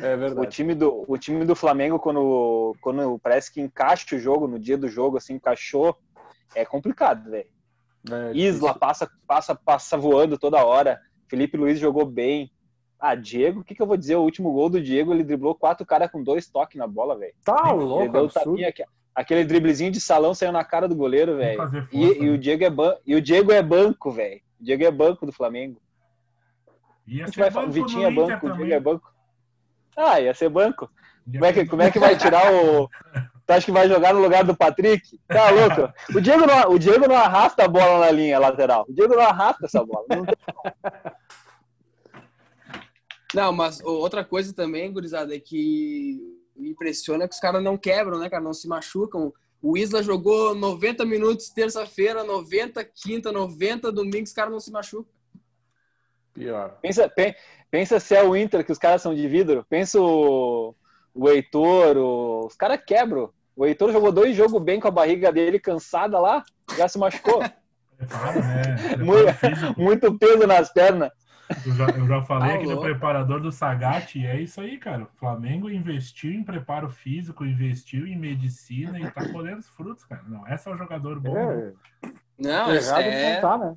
É O verdade. time, do, o time do Flamengo, quando, quando parece que encaixa o jogo, no dia do jogo, assim, encaixou, é complicado, velho. É, Isla passa, passa, passa voando toda hora. Felipe Luiz jogou bem. Ah, Diego, o que, que eu vou dizer? O último gol do Diego, ele driblou quatro caras com dois toques na bola, velho. Tá Ele louco, deu um absurdo. tapinha. Aquele driblezinho de salão saiu na cara do goleiro, velho. E, e né? o Diego é ban... e o Diego é banco, velho. O Diego é banco do Flamengo. Ia A gente ser vai falar, o Vitinho é banco, o. Diego é banco. Ah, ia ser banco. Como é que, como é que vai tirar o. Tu acha que vai jogar no lugar do Patrick? Tá louco? O Diego não, o Diego não arrasta a bola na linha lateral. O Diego não arrasta essa bola. Não tem- Não, mas outra coisa também, gurizada, é que me impressiona que os caras não quebram, né, cara? Não se machucam. O Isla jogou 90 minutos terça-feira, 90 quinta, 90 domingo, os caras não se machucam. Pior. Pensa, pen- pensa se é o Inter, que os caras são de vidro. Pensa o, o Heitor, o- os caras quebram. O Heitor jogou dois jogos bem com a barriga dele cansada lá, já se machucou. Preparo, né? Preparo Muito-. Muito peso nas pernas. Eu já, eu já falei aqui do preparador do Sagat e é isso aí, cara. O Flamengo investiu em preparo físico, investiu em medicina e tá colhendo os frutos, cara. Não, esse é o jogador bom. né? É, Não, isso errado é... não tá, né?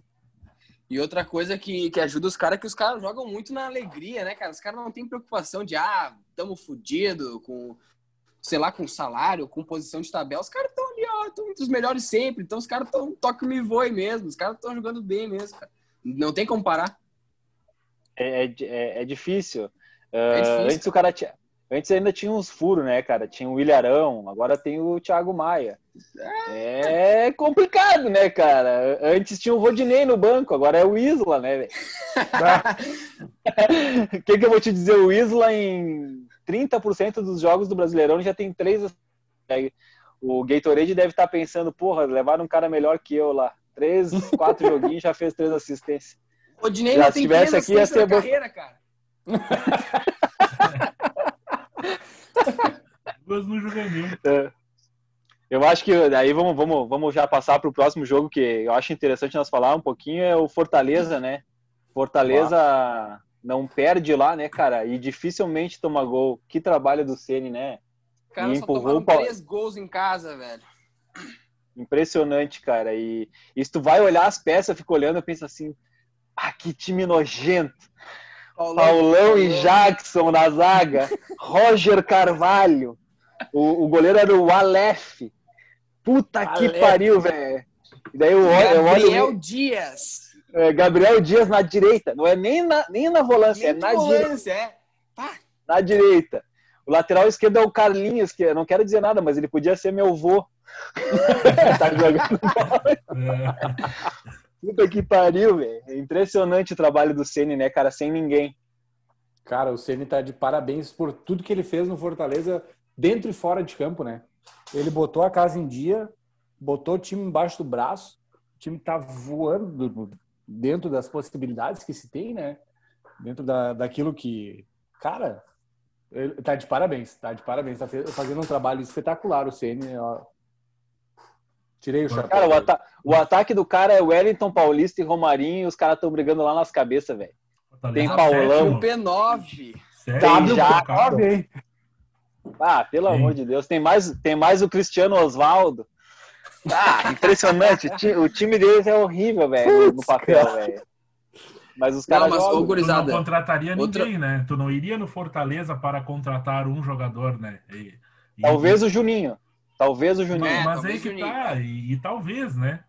E outra coisa que, que ajuda os caras é que os caras jogam muito na alegria, né, cara? Os caras não têm preocupação de, ah, tamo fudido com, sei lá, com salário, com posição de tabela. Os caras estão ali, ó, estão entre os melhores sempre. Então os caras estão toque me voe mesmo. Os caras estão jogando bem mesmo, cara. Não tem como parar. É, é, é- é difícil. É Ah, difícil. Antes o cara tinha. Antes ainda tinha uns furos, né, cara? Tinha o Ilharão, agora tem o Thiago Maia. É complicado, né, cara? Antes tinha o Rodinei no banco, agora é o Isla, né, velho? O que, que eu vou te dizer? O Isla, em 30% dos jogos do Brasileirão, já tem três. O Gatorade deve estar pensando, porra, levaram um cara melhor que eu lá. Três, quatro joguinhos já fez três assistências. O Dinei Já tem tivesse aqui, ia assistências ser carreira, cara. Duas no juvenil. É. Eu acho que daí vamos, vamos, vamos já passar para o próximo jogo que eu acho interessante nós falar um pouquinho é o Fortaleza, né? Fortaleza não perde lá, né, cara? E dificilmente toma gol. Que trabalho do Ceni, né? Os caras E só empurrou pau. três gols em casa, velho. Impressionante, cara. E, e se tu vai olhar as peças, fica olhando e pensa assim: ah, que time nojento. Paulão e Jackson na zaga, Roger Carvalho, o, o goleiro era o Aleph. Puta que Aleph. pariu, velho. E daí eu olho, eu olho Gabriel Dias. é, Gabriel Dias na direita, não é nem na, nem na volância, é Nem na, de dire- volância, é. Na direita. O lateral esquerdo é o Carlinhos, que eu não quero dizer nada, mas ele podia ser meu vô. tá jogando É, Puta que pariu, velho. É impressionante o trabalho do Ceni, né, cara? Sem ninguém. Cara, o Ceni tá de parabéns por tudo que ele fez no Fortaleza, dentro e fora de campo, né? Ele botou a casa em dia, botou o time embaixo do braço, o time tá voando dentro das possibilidades que se tem, né? Dentro da, daquilo que. Cara, ele tá de parabéns, tá de parabéns. Tá fazendo um trabalho espetacular o Ceni. Tirei o chapéu. Cara, o, ata- o ataque do cara é Wellington Paulista e Romarinho e os caras estão brigando lá nas cabeças, velho. Tem Paulão. sétimo. P9. Sétimo W colocado. Sobe, hein? Ah, pelo Sim. amor de Deus. Tem mais, tem mais o Cristiano Osvaldo. Ah, impressionante. O ti- O time deles é horrível, velho, no papel, velho. Mas os Não, caras mas, ô, jogam. Tu não contrataria outra- ninguém, né? Tu não iria no Fortaleza para contratar um jogador, né? E- e- Talvez o Juninho. Talvez o Juninho. É, Mas talvez aí que Juninho. tá, e, e talvez, né?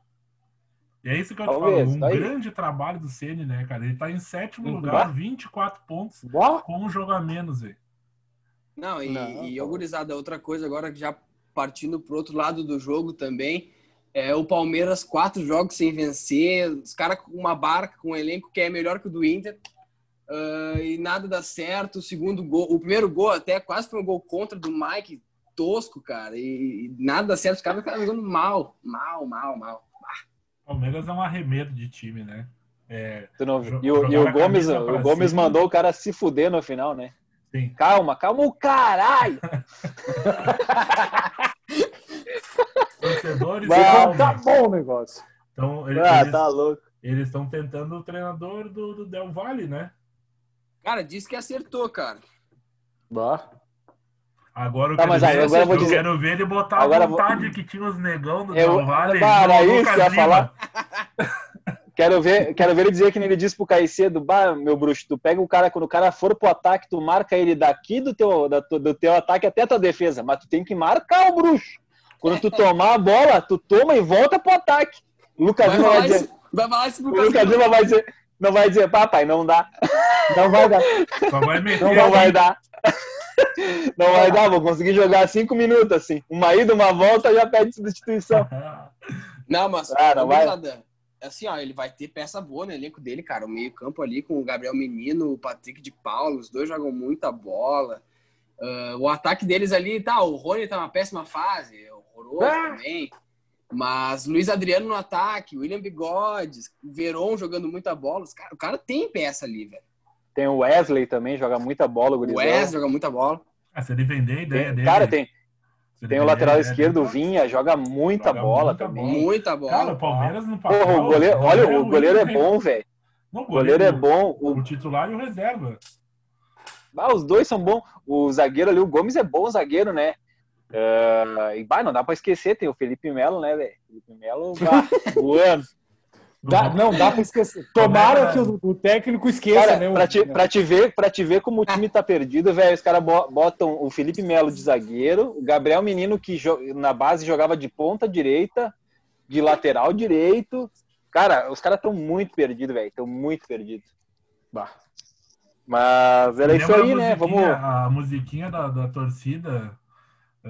E é isso que eu Talvez, te falo, um tá aí. grande trabalho do Ceni, né, cara? Ele tá em sétimo Uhum. lugar, 24 pontos, Bom, com um jogo a menos, velho. Não, e, Não, e tá gurizada, outra coisa agora, já partindo pro outro lado do jogo também, é o Palmeiras, quatro jogos sem vencer, os caras com uma barca, com um elenco que é melhor que o do Inter, ah, e nada dá certo, o segundo gol, o primeiro gol até quase foi um gol contra do Mike, tosco, cara, e, e nada certo, os caras ficam jogando mal, mal, mal, mal. Palmeiras é um arremedo de time, né? É, Tu não? E o, e o Gomes, o Gomes cima. mandou o cara se fuder no final, né? sim. Calma, calma o caralho! Torcedores calma. tá bom o negócio. Então, ele- Ah, eles tá louco. eles estão tentando o treinador do, do Del Valle, né? Cara, disse que acertou, cara. Bah. Agora eu Tá, quero, aí, agora eu vou eu dizer- quero ver ele botar Agora a eu vou- vontade que tinha os negão do Eu- era Lucas isso ia falar. Quero ver, quero ver ele dizer que nem ele disse pro Caicedo, bah, meu bruxo, tu pega o cara, quando o cara for pro ataque, tu marca ele daqui do teu, da, do teu ataque até a tua defesa, mas tu tem que marcar o bruxo. Quando tu tomar a bola, tu toma e volta pro ataque. O Lucas Vai vai falar, dizer, isso, vai falar isso pro o Lucas. Lima vai dizer, não vai dizer, papai, não dá, Não vai dar. Só vai meter não, vai dar. Não vai dar, vou conseguir jogar cinco minutos assim. Uma ida, uma volta, já pede substituição. Não, mas Ah, não ô, vai? assim, ó, ele vai ter peça boa no elenco dele, cara. O meio-campo ali com o Gabriel Menino, o Patrick de Paulo, os dois jogam muita bola. Ah, o ataque deles ali, tá, o Rony tá numa péssima fase, é horroroso Ah! também. Mas Luiz Adriano no ataque, William Bigodes, Veron jogando muita bola. Cara- o cara tem peça ali, velho. Tem o Wesley também, joga muita bola, o O gurizão. Wes joga muita bola. Ah, se ele vender a ideia Tem- dele. cara, tem, se tem o lateral ideia esquerdo, o Vinha, joga muita Joga bola muita também. bola. Muita bola. Cara, o Palmeiras no papel. Porra, o goleiro, olha, não o goleiro é bom, velho. O goleiro é bom. O, O titular e o reserva. ah, os dois são bons. O zagueiro ali, o Gomes é bom zagueiro, né? Ah, e bah, não dá pra esquecer, tem o Felipe Melo, né, velho? Felipe Melo, voando. Dá- não, dá pra esquecer. Tomara que o, o técnico esqueça, Cara, né? pra te, pra, te ver, pra te ver como o time tá perdido, velho, os caras bo- botam o Felipe Melo de zagueiro, o Gabriel Menino, que na base jogava de ponta direita, de lateral direito. Cara, os caras estão muito perdidos, velho, estão muito perdidos. Bah. Mas era isso aí, a né? Vamos. A musiquinha da, da torcida é,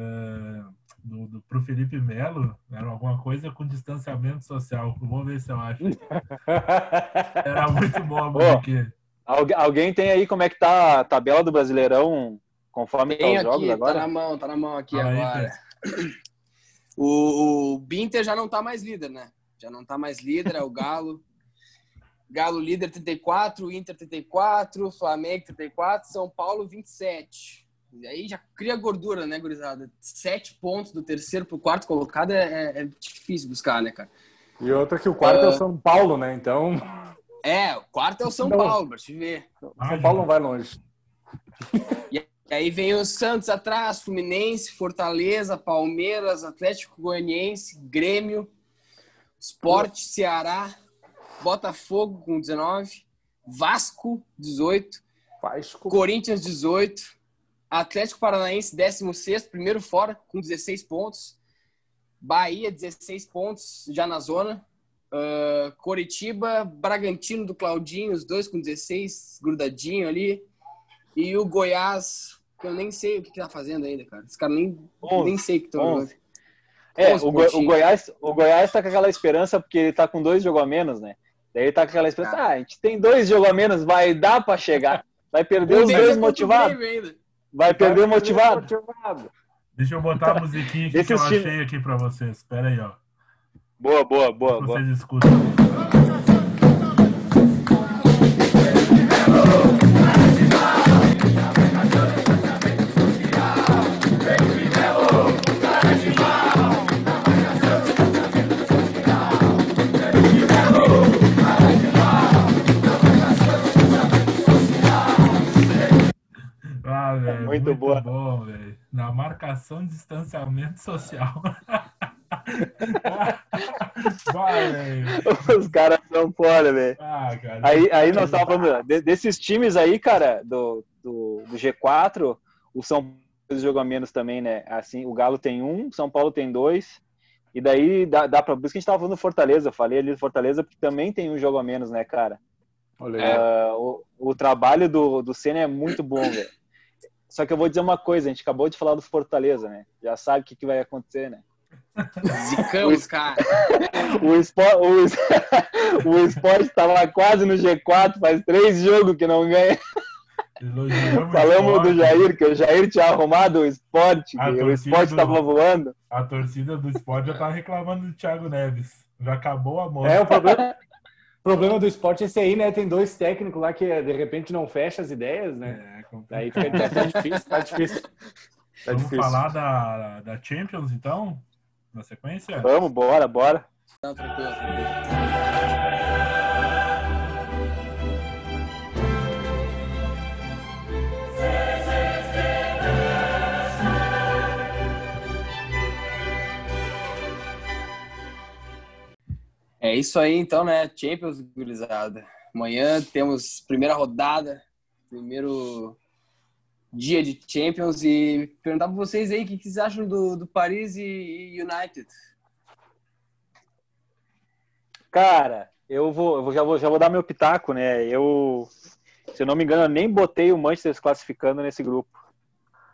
do, do, pro Felipe Melo era alguma coisa com distanciamento social. Vou ver se eu acho. Era muito. Algu- alguém tem aí como é que tá a tabela do Brasileirão conforme tá Tem os jogos aqui, agora? tá na mão, tá na mão aqui aí, agora. O, o Binter já não tá mais líder, né? Já não tá mais líder, é o Galo. Galo líder 34, Inter 34, Flamengo 34, São Paulo 27. E aí já cria gordura, né, gurizada? Sete pontos do terceiro pro quarto colocado é, é- é difícil buscar, né, cara? E outra que o quarto é Ah. o São Paulo, né? Então, É, o quarto é o São Não. Paulo, pra te ver. São Paulo não vai longe. E aí vem o Santos atrás, Fluminense, Fortaleza, Palmeiras, Atlético Goianiense, Grêmio, Sport, Ceará, Botafogo com 19, Vasco 18, Faz com... Corinthians 18, Atlético Paranaense 16, primeiro fora com 16 pontos, Bahia 16 pontos já na zona, Ah, Coritiba, Bragantino do Claudinho, os dois com 16, grudadinho ali, e o Goiás, que eu nem sei o que, que tá fazendo ainda, cara. Esse cara nem, nem sei o que onze. É, o, Goi- o. Goiás, o Goiás tá com aquela esperança porque ele tá com dois jogos a menos, né? Daí ele tá com aquela esperança, Tá. ah, a gente tem dois jogos a menos, vai dar pra chegar. Vai perder os dois motivados. Vai perder motivado. motivado. Deixa eu botar a musiquinha aqui que eu achei aqui pra vocês. Espera aí, ó. Boa, boa, boa, boa. Vocês escutam. Ah, velho, Muito muito, boa. bom, velho. Na marcação de distanciamento social. Vai. Os caras são fora, velho. Ah, cara. Aí, aí nós tava falando de- desses times aí, cara, do, do, do G4, o São Paulo jogou a menos também, né? Assim, o Galo tem um, o São Paulo tem dois. E daí dá, dá pra. Por isso que a gente tava falando do Fortaleza. Eu falei ali do Fortaleza, porque também tem um jogo a menos, né, cara? Olha aí. Ah, o, o trabalho do, do Senna é muito bom, velho. Só que eu vou dizer uma coisa, a gente acabou de falar do Fortaleza, né? Já sabe o que, que vai acontecer, né? Zicamos, cara. O Sport, o, o Sport tava quase no G4, faz três jogos que não ganha. Elogiamos Falamos do esporte. Jair, que o Jair tinha arrumado o esporte, que o esporte do- tava voando. A torcida do esporte já tá reclamando do Thiago Neves. Já acabou a moda. É, o problema, o problema do esporte é esse aí, né? Tem dois técnicos lá que de repente não fecham as ideias, né? É. Daí fica, tá difícil, tá difícil. Tá Vamos difícil. falar da, da Champions, então? Na sequência? Vamos, bora, bora. Não, tranquilo. É isso aí, então, né? Champions, gurizada. Amanhã temos primeira rodada, primeiro dia de Champions e perguntar para vocês aí o que que vocês acham do, do Paris e, e United. Cara, eu vou, eu vou- já, vou, já vou dar meu pitaco, né? Eu, se eu não me engano, eu nem botei o Manchester se classificando nesse grupo.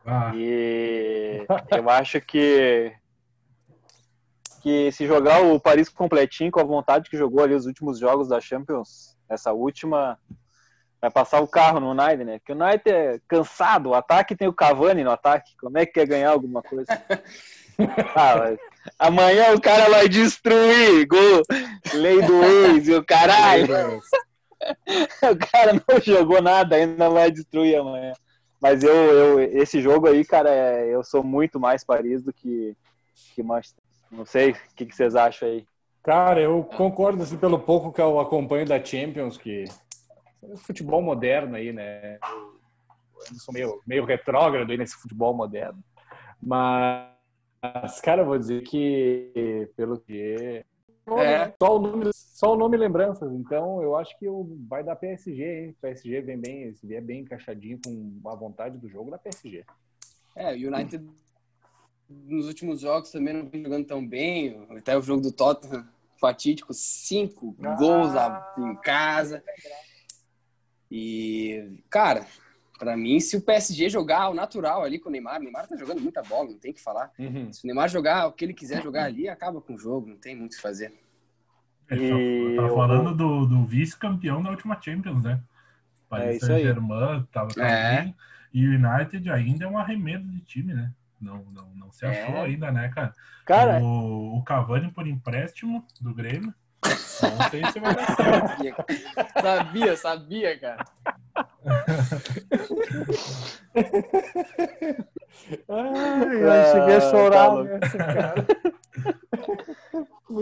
Ah, E eu acho que que se jogar o Paris completinho com a vontade que jogou ali os últimos jogos da Champions, essa última vai passar o carro no United, né? Porque o United é cansado, o ataque tem o Cavani no ataque, como é que quer ganhar alguma coisa? Ah, amanhã o cara vai destruir, gol, lei do ex e o caralho. o cara não jogou nada, ainda vai destruir amanhã. Mas eu, eu esse jogo aí, cara, é- eu sou muito mais Paris do que, que Manchester. Não sei, o que, que vocês acham aí? Cara, eu concordo assim, pelo pouco que eu acompanho da Champions, que é futebol moderno aí, né? Eu sou meio, meio retrógrado aí nesse futebol moderno. Mas, cara, eu vou dizer que pelo que É. só o nome, só o nome e lembranças. Então, eu acho que vai dar PSG, hein? PSG vem bem, se vier bem encaixadinho com a vontade do jogo, dá PSG. É, o United nos últimos jogos também não vem jogando tão bem. Até o jogo do Tottenham, fatídico, cinco Ah. gols lá em casa. E, cara, pra mim, se o PSG jogar o natural ali com o Neymar, o Neymar tá jogando muita bola, não tem que falar. Se o Neymar jogar o que ele quiser jogar ali, acaba com o jogo, não tem muito o que fazer. ele E eu- falando do, do vice-campeão da última Champions, né? É Paris aí. Saint-Germain tava, tava É. bem. E o United ainda é um arremedo de time, né? Não, não, não se achou É. ainda, né, cara? Cara, O, o Cavani por empréstimo do Grêmio. Não sei se vai dar certo. Sabia, sabia, cara. Ai, ai, cheguei a chorar nessa, cara.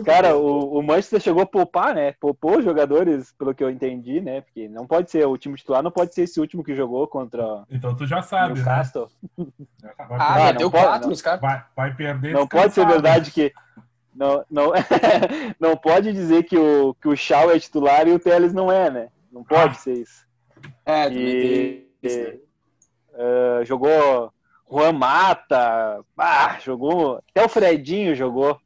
cara o, o Manchester chegou a poupar, né? Poupou os jogadores, pelo que eu entendi, né? Porque não pode ser, o time titular não pode ser esse último que jogou contra Então tu já o sabe, né? Vai, Ah, Ah, não pode, quatro não. caras. vai, vai perder Não pode ser verdade que. Não, não, não pode dizer que o, que o Shaw é titular e o Teles não é, né? Não pode Ah. ser isso. É, E, tem isso, né? eh, jogou Juan Mata, ah, jogou. Até o Fredinho jogou.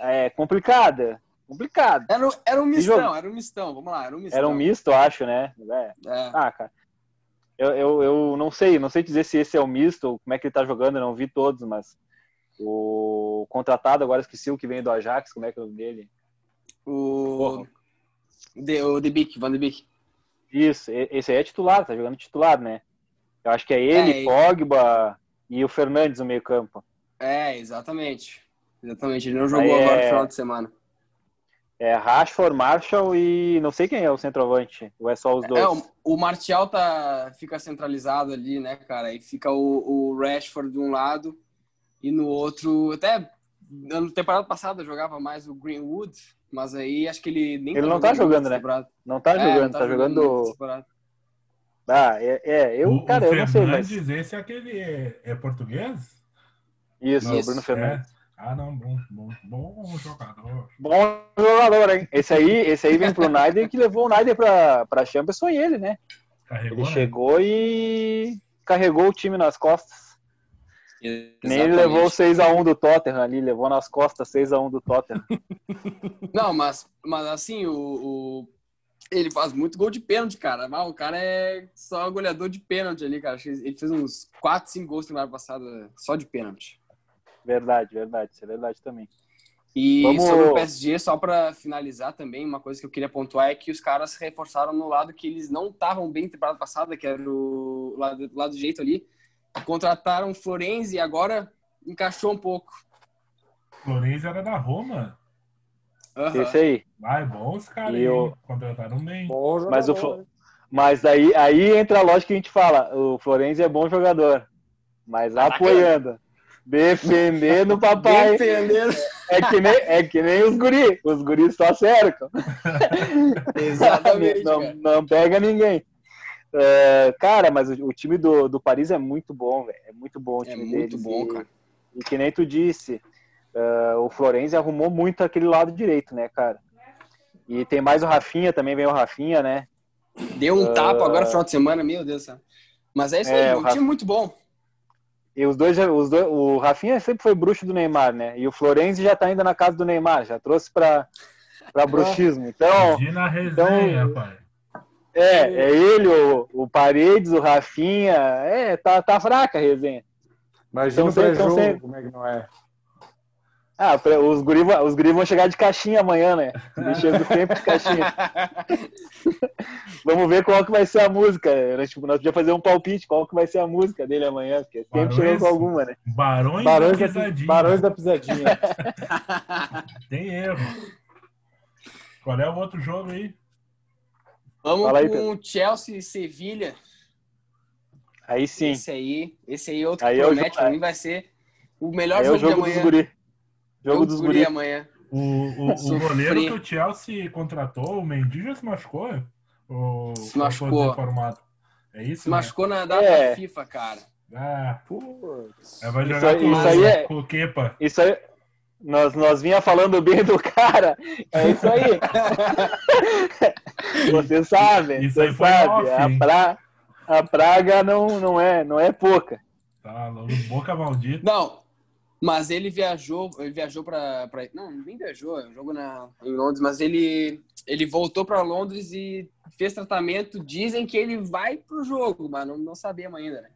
É complicada. Complicado. Era, um- era um mistão, era um mistão, vamos lá, era um mistão. Era um misto, eu acho, né? É. É. Ah, cara. Eu, eu, eu não sei, não sei dizer se esse é o misto, ou como é que ele tá jogando, eu não vi todos, mas o contratado, agora esqueci o que vem do Ajax, como é que é o nome dele? O, de, o De Beek, Van de Beek. Isso, e- esse aí é titular, tá jogando titular, né? Eu acho que é ele, É, e- Pogba e o Fernandes no meio campo. É, exatamente. Exatamente, ele não jogou Aí agora é- no final de semana. É Rashford, Marshall e não sei quem é o centroavante, ou é só os dois? É, o, o Martial tá, fica centralizado ali, né, cara? Aí fica o, o Rashford de um lado e no outro. Até na temporada passada jogava mais o Greenwood, mas aí acho que ele nem Ele não tá jogando, né? Não tá É, jogando, não tá, jogando. muito temporada. Ah, é, é, eu, o, cara, o eu não sei, mas. Fernandes, esse é aquele. É, é português? Isso, Bruno Fernandes. É. Ah, não, bom, bom, bom jogador. Bom jogador, hein? Esse aí, esse aí vem pro Snyder que levou o Snyder pra, pra Champions foi ele, né? Carregou, Ele né? chegou e carregou o time nas costas. Nem ele Exatamente. levou o 6x1 do Tottenham ali, levou nas costas 6x1 do Tottenham. Não, mas, mas assim, o, o- ele faz muito gol de pênalti, cara. O cara é só goleador de pênalti ali, cara. Ele fez uns 4, 5 gols na temporada passada só de pênalti. Verdade, verdade, isso é verdade também. E Vamos- sobre o PSG, só pra finalizar também, uma coisa que eu queria pontuar é que os caras se reforçaram no lado que eles não estavam bem temporada passada, que era o lado, lado direito ali. Contrataram o Florenzi e agora encaixou um pouco. Florenzi era da Roma. Aham. Esse aí. Ah, é bom os caras E eu-? Contrataram bem. Bom. Mas o Flo- Mas aí, aí entra a lógica que a gente fala, o Florenzi é bom jogador, mas apoiando, defendendo o papai, Defendendo. é que nem, é que nem os guri, os guris só cercam, Exatamente, não, não pega ninguém. É, cara, mas o, o time do, do Paris é muito bom, velho, é muito bom o É time muito deles, bom, e- cara. E que nem tu disse, é, o Florenzi arrumou muito aquele lado direito, né, cara? E tem mais o Rafinha, também vem o Rafinha, né? Deu um tapa agora no final de semana, meu Deus do céu. Mas é isso aí, É, um o Rafa- time muito bom. E os dois, já- os dois, o Rafinha sempre foi bruxo do Neymar, né? E o Florenzi já tá ainda na casa do Neymar, já trouxe pra, pra bruxismo. Então, Imagina a resenha, então- pai. É, é ele, o, o Paredes, o Rafinha. É, tá, tá fraca a resenha. Imagina Então o sempre- então pré-jogo, sempre- como é que não é. Ah, os guri, os guri vão chegar de caixinha amanhã, né? Chegam sempre de caixinha. Vamos ver qual que vai ser a música. Nós, tipo, nós podíamos fazer um palpite, qual que vai ser a música dele amanhã, porque sempre Barões- chegando com alguma, né? Barões, Barões da, pisadinha. Barões da Pisadinha. Tem erro. Qual é o outro jogo aí? Vamos Fala aí, com o Chelsea e Sevilha. Aí sim. Esse aí, esse aí é outro Aí que é o promete, jogo- pra mim vai ser o melhor Aí é o jogo, jogo de dos amanhã. guri. Jogo dos guri. amanhã. O, o, o goleiro que o Chelsea contratou, o Mendy, já se machucou? Ou, Se ou machucou. É isso? Se né? machucou na data É. FIFA, cara. Ah, Putz. aí vai Isso jogar aí- com, isso aí é- com o Kepa. Isso aí, nós, nós vinha falando bem do cara. É isso aí. Você sabe, Isso você aí foi sabe. off, a, pra- a praga não, não, é, não é pouca. Tá louco, boca maldita. Não, mas ele viajou, ele viajou pra, pra- não, nem viajou, é um jogo na, em Londres, mas ele ele voltou pra Londres e fez tratamento. Dizem que ele vai pro jogo, mas não, não sabemos ainda, né?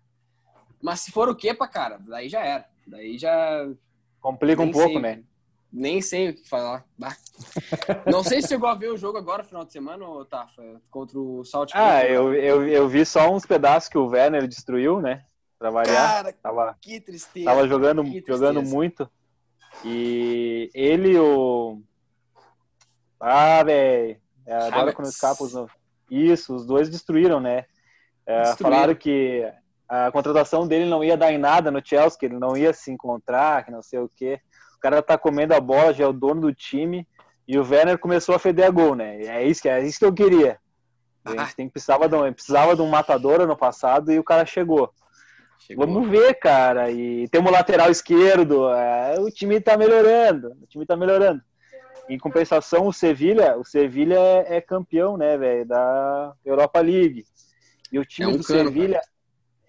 Mas se for o Kepa, cara, daí já era. Daí já Complica um Nem pouco, sei. né? nem sei o que falar. Bah. Não sei se chegou a ver o jogo agora, final de semana, ou Tafa, contra o Salt Ah, eu, eu, eu vi só uns pedaços que o Werner destruiu, né? Pra variar. Cara, Tava, que tristeza. tava jogando, que jogando tristeza. muito. E ele, o. Ah, velho. Agora Havertz. quando escapa os. Isso, os dois destruíram, né? É, falaram que a contratação dele não ia dar em nada no Chelsea, que ele não ia se encontrar, que não sei o quê. O cara tá comendo a bola, já é o dono do time. E o Werner começou a feder a gol, né? É isso que, é isso que eu queria. A gente tem, precisava, de um, precisava de um matador ano passado e o cara chegou. Chegou. Vamos ver, cara. E temos lateral esquerdo. é, o time tá melhorando. O time tá melhorando. Em compensação, o Sevilha, o Sevilha é, é campeão, né, velho, da Europa League. E o time É um do cano, Sevilha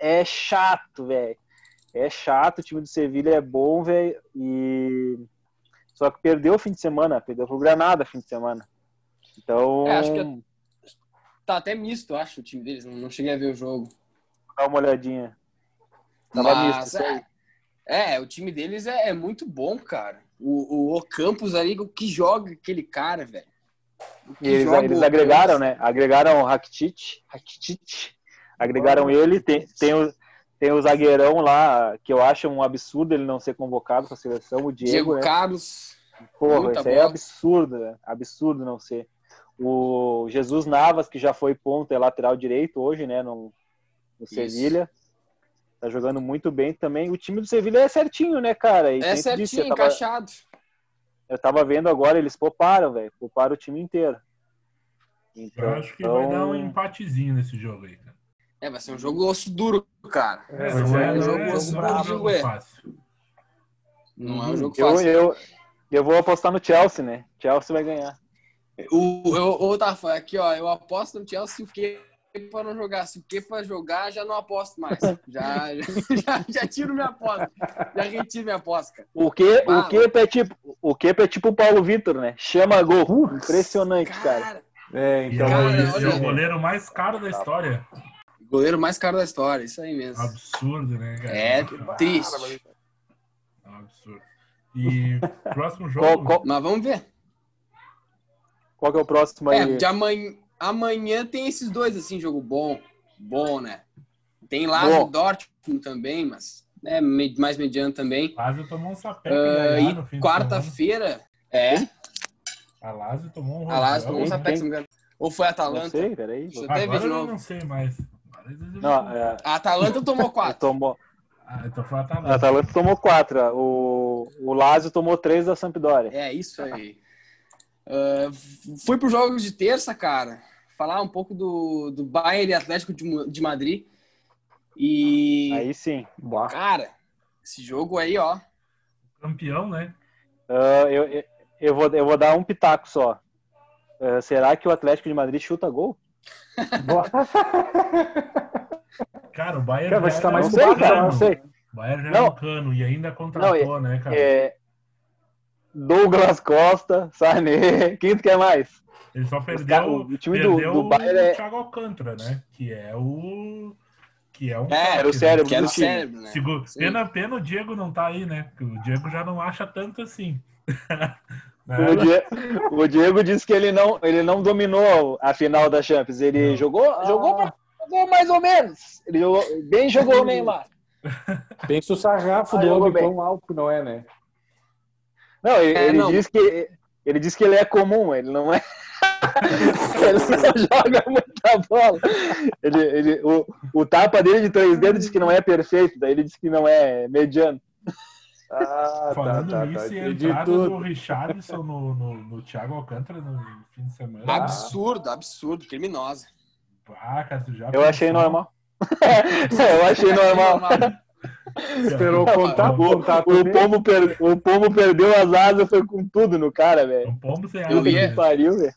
é chato, velho. É chato, o time do Sevilha é bom, velho. E só que perdeu o fim de semana, perdeu pro Granada fim de semana. Então, É, acho que Tá até misto, acho, o time deles. Não, cheguei a ver o jogo. dá uma olhadinha. Tava Mas, misto, é, é, o time deles é, é muito bom, cara. O, o Ocampos ali, o que joga aquele cara, velho. O eles, eles o agregaram, né? Agregaram o Rakitic, Rakitic. Agregaram ele, tem, tem, o, tem o zagueirão lá, que eu acho um absurdo ele não ser convocado para a seleção, o Diego, Diego né? Carlos. Porra, isso aí é absurdo, né? Absurdo não ser. O Jesus Navas, que já foi ponta, é lateral direito hoje, né? No, no. Sevilha. Tá jogando muito bem também. O time do Sevilha é certinho, né, cara? E É certinho, disse, eu tava- encaixado. eu tava vendo agora, eles pouparam, velho. Pouparam o time inteiro. Eu Então, acho que vai dar um empatezinho nesse jogo aí, cara. É, vai ser um jogo osso duro, cara. É, é, ser não jogo é, osso não é um bravo, jogo ué. fácil. Não é um jogo eu, fácil. eu, eu vou apostar no Chelsea, né? Chelsea vai ganhar. O, eu, ô, Tafa, aqui, ó, eu aposto no Chelsea o que para não jogar. Se o que para jogar, já não aposto mais. Já, já, já tiro minha aposta. Já retiro minha aposta, cara. O que, o que é tipo o que é tipo o Paulo Vitor, né? Chama gol. Impressionante, cara. Cara, É, é, então. o, Cara, é olha- o goleiro mais caro da história. Goleiro mais caro da história, isso aí mesmo. Absurdo, né, cara? É triste. É absurdo. E próximo jogo. Qual, qual, Mas vamos ver. qual que é o próximo É, aí? de amanhã, amanhã tem esses dois, assim, jogo bom. Bom, né? Tem Bom. e Dortmund também, mas é me- mais mediano também. Lazio tomou um sapeca Ah, e quarta-feira, é. A Lazio tomou um a tomou um quem- se não me engano. Ou foi a Não Atalanta? sei, peraí. Deixa eu até ver de eu novo. não sei mais. Não, é, A Atalanta tomou quatro. tomou, Ah, então foi a a Atalanta. Atalanta tomou quatro. O, o Lazio tomou três da Sampdoria. É isso aí. Ah, fui para os jogos de terça, cara. Falar um pouco do, do Bayern e Atlético de, de Madrid. E, Aí sim. Bah. cara, esse jogo aí, ó. Campeão, né? Ah, eu, eu, eu vou, eu vou dar um pitaco só. Ah, será que o Atlético de Madrid chuta gol? Cara, o Bayern Cara, era mais Não um cara, cano. não sei. O Bayern já Não. era um cano e ainda contratou, né, cara? É, Douglas Costa, Sané, quem tu quer mais? Ele só perdeu, o time do- perdeu do Bayern é- o Thiago Alcântara, né? Que é o... Que é um É, era o né? cérebro Que era o do cérebro, né? Pena, pena o Diego não tá aí, né? Porque o Diego já não acha tanto assim. O Diego, o Diego disse que ele não, ele não dominou a final da Champions. Ele Não. jogou, jogou, jogou mais ou menos. Ele jogou, bem jogou o Neymar. Pensa o sarrafo Ah, do jogou homem, bem. quão alto não é, né? Não, ele, É, ele não. diz que ele diz que ele é comum, ele não é. ele não joga muita bola. Ele, ele, o, o tapa dele de três dedos diz que não é perfeito, daí ele diz que não é mediano. Ah, Falando nisso, e a entrada do. Richardson no, no, no Thiago Alcântara no fim de semana. Absurdo, absurdo, criminosa. Ah, cara, tu já Eu achei pensou? normal. eu achei normal. Esperou Não, contar, o, contar o, pombo per- o pombo perdeu as asas, foi com tudo no cara, velho. Um pombo sem Eu ia-? Pariu, velho.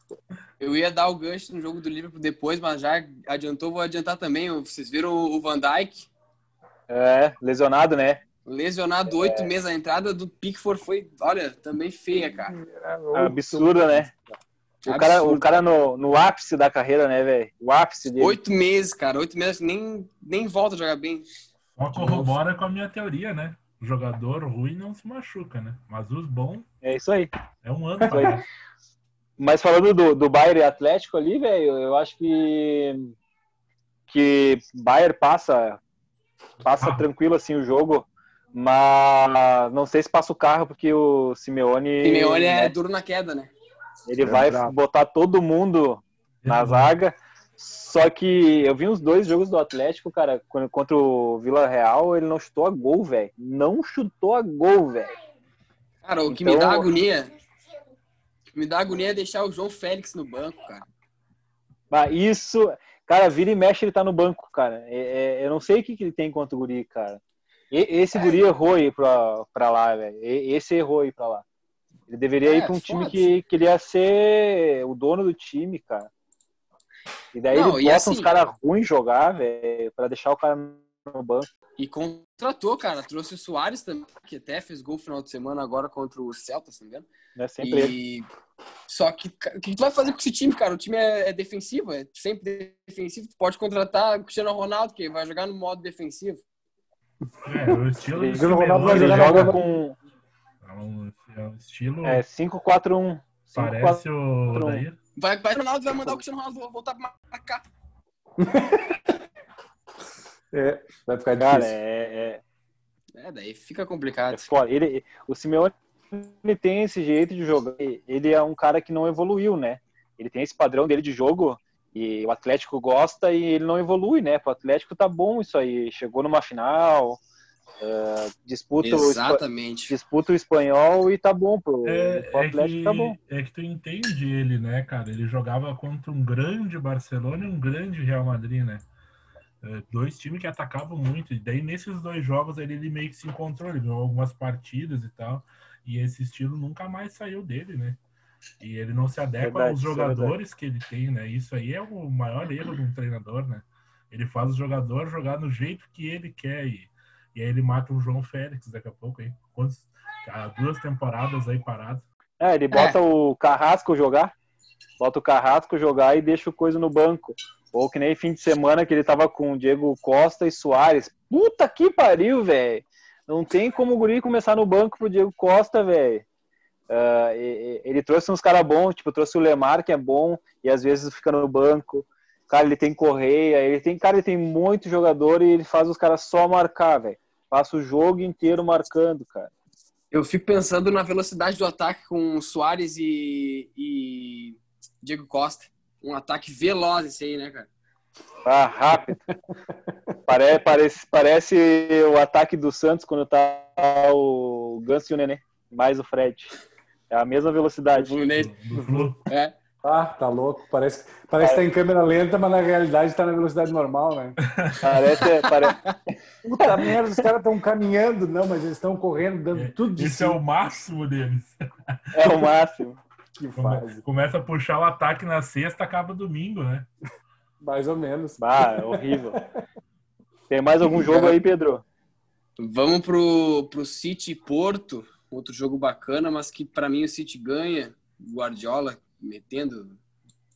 Eu ia dar o gancho no jogo do Liverpool depois, mas já adiantou, vou adiantar também. Vocês viram o Van Dijk É, lesionado, né? Lesionado oito meses. A entrada do Pickford foi, olha, também feia, cara. Absurdo, né? O cara, o cara no, no ápice da carreira, né, velho? O ápice dele. Oito meses, cara. Oito meses, nem, nem volta a jogar bem. Só corrobora com a minha teoria, né? O jogador ruim não se machuca, né? Mas os bons É isso aí. é um ano pra cá. Mas falando do, do Bayern e Atlético ali, velho, eu acho que que Bayern passa passa Ah. tranquilo assim o jogo, mas não sei se passa o carro porque o Simeone, Simeone é né, duro na queda, né? ele É vai brabo. botar todo mundo na zaga. Só que eu vi uns dois jogos do Atlético, cara, quando- contra o Vila Real, ele não chutou a gol, velho. Não chutou a gol, velho. Cara, o que Então- me dá agonia. O que me dá agonia é deixar o João Félix no banco, cara. Ah, isso, cara, vira e mexe, ele tá no banco, cara. É- é- eu não sei o que, que ele tem contra o Guri, cara. E- esse Guri errou ir pra, pra lá, velho. Esse errou ir pra lá. Ele deveria É, ir pra um time que, que ele ia ser o dono do time, cara. E daí Não, ele bota assim- uns caras ruins jogar, velho, pra deixar o cara no banco. E contratou, cara. Trouxe o Soares também, que até fez gol no final de semana agora contra o Celta, se não me engano. Né? Sempre ele. E... Só que o que tu vai fazer com esse time, cara? O time é, é defensivo, é sempre defensivo. Tu pode contratar o Cristiano Ronaldo, que vai jogar no modo defensivo. É, o estilo do Cristiano Ronaldo vai Ele joga na- com é um, é um estilo é, 5-4-1. parece o Odair. Vai, vai o Ronaldo vai mandar o Cristiano Ronaldo voltar pra marcar. É, vai ficar Cara, difícil. é, É, daí fica é, complicado. é foda. Ele, o Simeone ele tem esse jeito de jogar. Ele é um cara que não evoluiu, né? Ele tem esse padrão dele de jogo e o Atlético gosta e ele não evolui, né? O Atlético tá bom isso aí. Chegou numa final, eh, disputa, o, Exatamente. disputa o espanhol e tá bom pro, É, pro é, Atlético, que, tá bom. é que tu entende ele, né, cara? Ele jogava contra um grande Barcelona e um grande Real Madrid, né? É, dois times que atacavam muito. E daí, nesses dois jogos, ele, ele meio que se encontrou. Ele ganhou algumas partidas e tal. E esse estilo nunca mais saiu dele, né? E ele não se adequa Verdade, aos é jogadores que ele tem, né? Isso aí é o maior erro de um treinador, né? Ele faz o jogador jogar no jeito que ele quer. E, e aí ele mata o João Félix daqui a pouco, hein? Quantos, há duas temporadas aí parado. É, ele bota o Carrasco jogar, bota o Carrasco jogar e deixa o coisa no banco. Ou que nem fim de semana que ele tava com o Diego Costa e Soares. Puta que pariu, velho. Não tem como o Guri começar no banco pro Diego Costa, velho. E- e- ele trouxe uns caras bons, tipo, trouxe o Lemar, que é bom, e às vezes fica no banco. Cara, ele tem Correia, ele tem, cara, ele tem muito jogador e ele faz os caras só marcar, velho. Passa o jogo inteiro marcando, cara. Eu fico pensando na velocidade do ataque com Soares e, e Diego Costa. Um ataque veloz esse aí, né, cara? Ah, rápido. Pare- parece, parece o ataque do Santos quando tá o Ganso e o Nenê, mais o Fred. É a mesma velocidade. Fluminense. É. Ah, tá louco. Parece, parece que tá em câmera lenta, mas na realidade tá na velocidade normal, né? Parece, pare- Puta merda, os caras estão caminhando. Não, mas eles estão correndo, dando tudo de Esse si. é o máximo deles. é o máximo. Que Come- fase. Começa a puxar o ataque na sexta, acaba domingo, né? Mais ou menos. Bah, é horrível. Tem mais algum jogo aí, Pedro? Vamos pro, pro City e Porto. Outro jogo bacana, mas que pra mim o City ganha. Guardiola metendo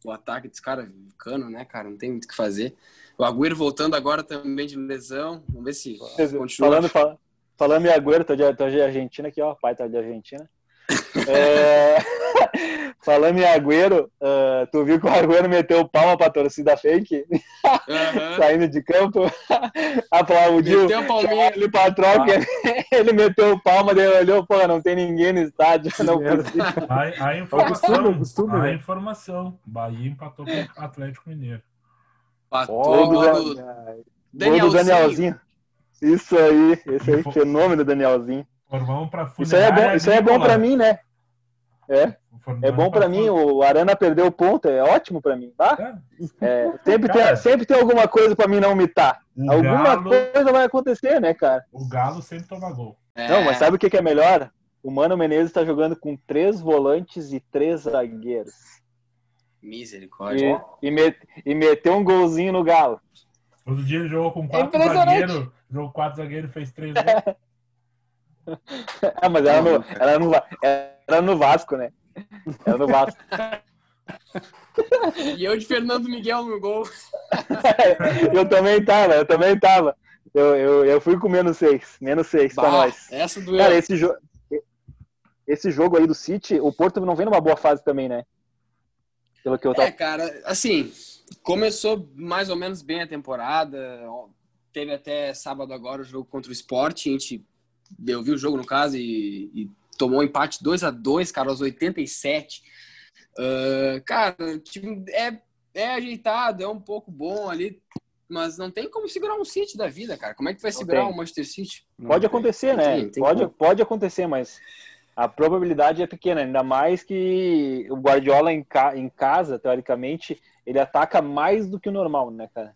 o ataque desse cara, cano, né, cara? Não tem muito o que fazer. O Agüero voltando agora também de lesão. Vamos ver se continua. Falando, fal- falando em Agüero, tô de, tô de Argentina aqui, ó. Pai tá de Argentina. É, Falando em Agüero, ah, tu viu que o Agüero meteu palma pra torcida fake, Aham. saindo de campo, aplaudiu, Meteu a palminha. chamou ele pra troca, ele meteu palma, daí olhou, pô, não tem ninguém no estádio, não. A, a É costume, informação. é costume, a né? informação. Bahia empatou com o Atlético Mineiro. Patou Gol gol do, do Dan- gol do Danielzinho. Danielzinho. Isso aí, esse aí, fenômeno Danielzinho. Para Isso aí é bom, isso aí é bom pra mim, né? É, é bom pra mim, o Arana perdeu o ponto, é ótimo pra mim, tá? É, sempre, Cara. tem, sempre tem alguma coisa pra mim não mitar. Alguma Galo, coisa vai acontecer, né, cara? o Galo sempre toma gol. É. Não, mas sabe o que, que é melhor? O Mano Menezes tá jogando com três volantes e três zagueiros. Misericórdia. E, e, met- e meteu um golzinho no Galo. Outro dia ele jogou com quatro impressionante. zagueiros, jogou quatro zagueiros e fez três gols. Ah, mas era no, era, no, Va- era no Vasco, né? Era no Vasco. E eu de Fernando Miguel no gol. eu também tava, eu também tava. Eu, eu, eu fui com menos seis. Menos seis pra nós. Essa doeu. Cara, esse, jo esse jogo aí do City, o Porto não vem numa boa fase também, né? Pelo que eu É, tava. cara, assim, começou mais ou menos bem a temporada. Teve até sábado agora o jogo contra o Sport. A gente, eu vi o jogo no caso e, e tomou um empate 2 a 2 cara, aos 87. Ah, cara, o time é, é ajeitado, é um pouco bom ali, mas não tem como segurar um City da vida, cara. Como é que vai Não segurar tem. o Manchester City? Pode acontecer, né? tem- tem pode, como. pode acontecer, mas a probabilidade é pequena. Ainda mais que o Guardiola em, ca em casa, teoricamente, ele ataca mais do que o normal, né, cara?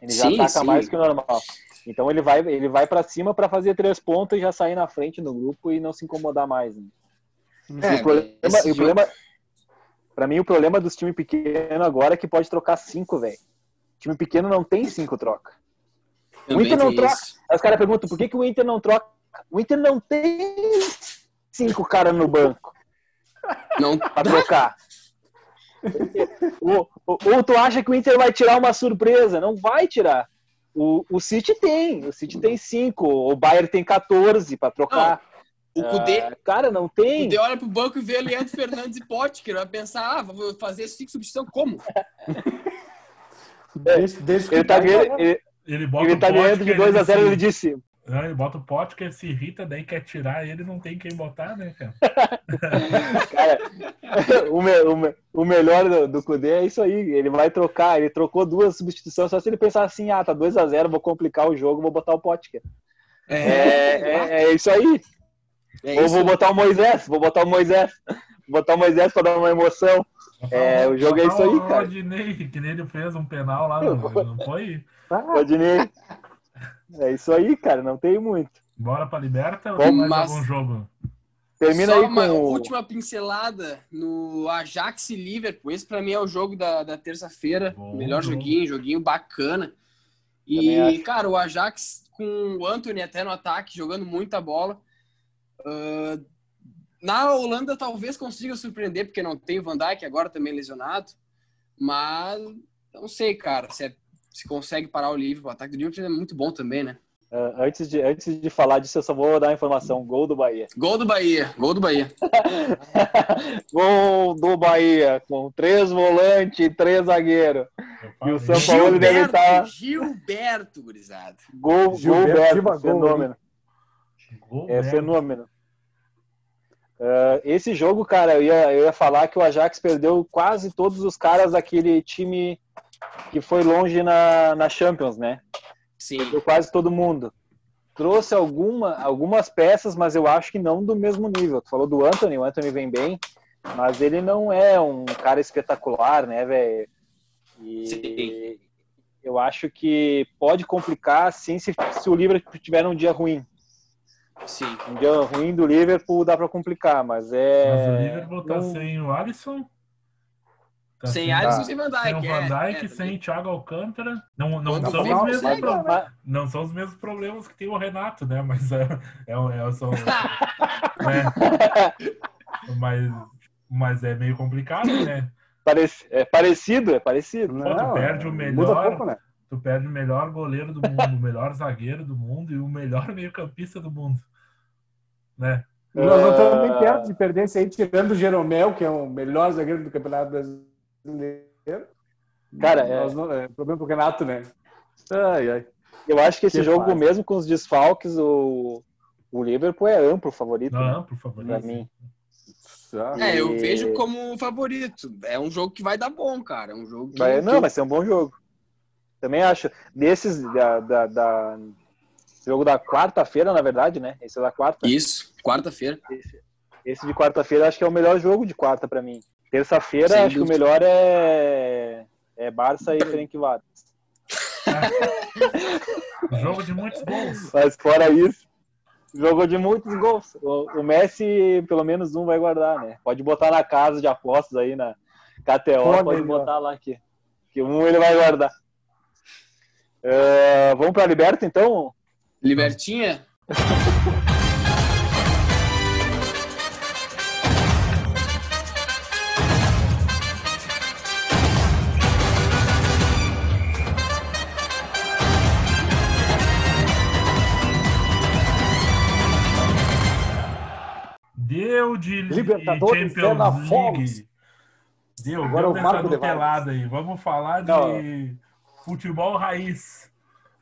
Ele já Sim, ataca sim. mais do que o normal. Então ele vai, ele vai para cima para fazer três pontos e já sair na frente no grupo e não se incomodar mais. Né? É, o problema, esse o jogo- problema para mim o problema dos times pequenos agora é que pode trocar cinco, velho. Time pequeno não tem cinco troca. Também Inter não troca. isso. Aí os caras perguntam por que, que o Inter não troca. O Inter não tem cinco caras no banco Não pra trocar. ou, ou- ou tu acha que o Inter vai tirar uma surpresa? Não vai tirar. O, o City tem. O City tem cinco. O Bayern tem 14 pra trocar. O Cudê, Ah, cara, não o tem. Cudê olha pro banco e vê Leandro Fernandes e Potker. Vai pensar, ah, vou fazer cinco substituição como? Desde, desde que Ele tá tá ganhando, ele, Ele ele o tá ganhando de que 2 a ele 0 se- ele disse. Não, ele bota o pote que ele se irrita, daí quer tirar ele, não tem quem botar, né, cara? Cara, o, me- o me- o melhor do, do Kudê é isso aí. Ele vai trocar. Ele trocou duas substituições. Só se ele pensar assim: ah, tá 2 a 0 vou complicar o jogo, vou botar o Potker. É, é, é isso aí. É Ou isso. vou botar o Moisés, vou botar o Moisés. Vou botar o Moisés pra dar uma emoção. É, o jogo é isso aí, O cara. Rodinei, que nem ele fez um penal lá, no, não foi? Rodinei. É isso aí, cara, não tem muito. Bora pra Liberta ou tem mais mas- algum jogo? Termina Só aí uma o... última pincelada no Ajax e Liverpool. Esse pra mim é o jogo da, da terça-feira. Bom Melhor jogo. joguinho, joguinho bacana. E, cara, o Ajax com o Anthony até no ataque, jogando muita bola. Ah, na Holanda talvez consiga surpreender, porque não tem o Van Dijk agora também lesionado. Mas não sei, cara, se, é- se consegue parar o Liverpool. O ataque do Liverpool é muito bom também, né? Ah, antes, de, antes de falar disso, eu só vou dar uma informação. Gol do Bahia. Gol do Bahia, gol do Bahia. Gol do Bahia, com três volantes e três zagueiros. E o. São Paulo deve estar. Gilberto, gurizada. Gol, Gilberto, Gilberto, fenômeno. Gol É fenômeno. Ah, esse jogo, cara, eu ia, eu ia falar que o Ajax perdeu quase todos os caras daquele time que foi longe na, na Champions, né? Sim. Perdeu quase todo mundo. Trouxe alguma, algumas peças, mas eu acho que não do mesmo nível. Tu falou do Anthony, o Anthony vem bem, mas ele não é um cara espetacular, né, velho? E Sim. eu acho que pode complicar, sim, se, se o Liverpool tiver um dia ruim. Sim. Um dia ruim do Liverpool dá para complicar, mas é. Mas o Liverpool tá não- sem o Alisson. Tá Sem Alisson Ah. e sem Van Dijk. Sem o Van é, Dijk, é, sem Thiago Alcântara. Não, não, Quando são os mesmos sai, pro- mas- não são os mesmos problemas que tem o Renato, né? Mas é, é, é são, né? mas, mas é meio complicado, né? Parece- é parecido, é parecido. Pô, tu perde o Muda melhor. pouco, né? Tu perde o melhor goleiro do mundo, o melhor zagueiro do mundo e o melhor meio-campista do mundo. Né? Nós não estamos nem perto de perder esse aí, tirando o Jeromel, que é o melhor zagueiro do Campeonato Brasileiro. Cara, é- Nós não- é problema pro Renato, né? Ai, ai. Eu acho que esse Que jogo, fase. mesmo com os desfalques, o, o Liverpool é amplo favorito né, Não, por favor. pra mim. É, eu vejo como favorito. É um jogo que vai dar bom, cara. É um jogo que. Vai, não, vai ser um bom jogo. Também acho. Desses, da, da, da- jogo da quarta-feira, na verdade, né? Esse é da quarta. Isso, quarta-feira. Esse, esse de quarta-feira acho que é o melhor jogo de quarta pra mim. Terça-feira acho que o melhor é, é Barça e Ferencváros. Jogo de muitos gols. Mas fora isso, jogou de muitos gols. O, o Messi, pelo menos um vai guardar, né? Pode botar na casa de apostas aí na KTO, Pode, pode botar lá aqui. Que um ele vai guardar. É, vamos para a Liberta, então? Libertinha? Deu de Libertadores Champions é na League. Fox. Deu, Agora deu o Marco de nutelada aí. Vamos falar de Não. futebol raiz.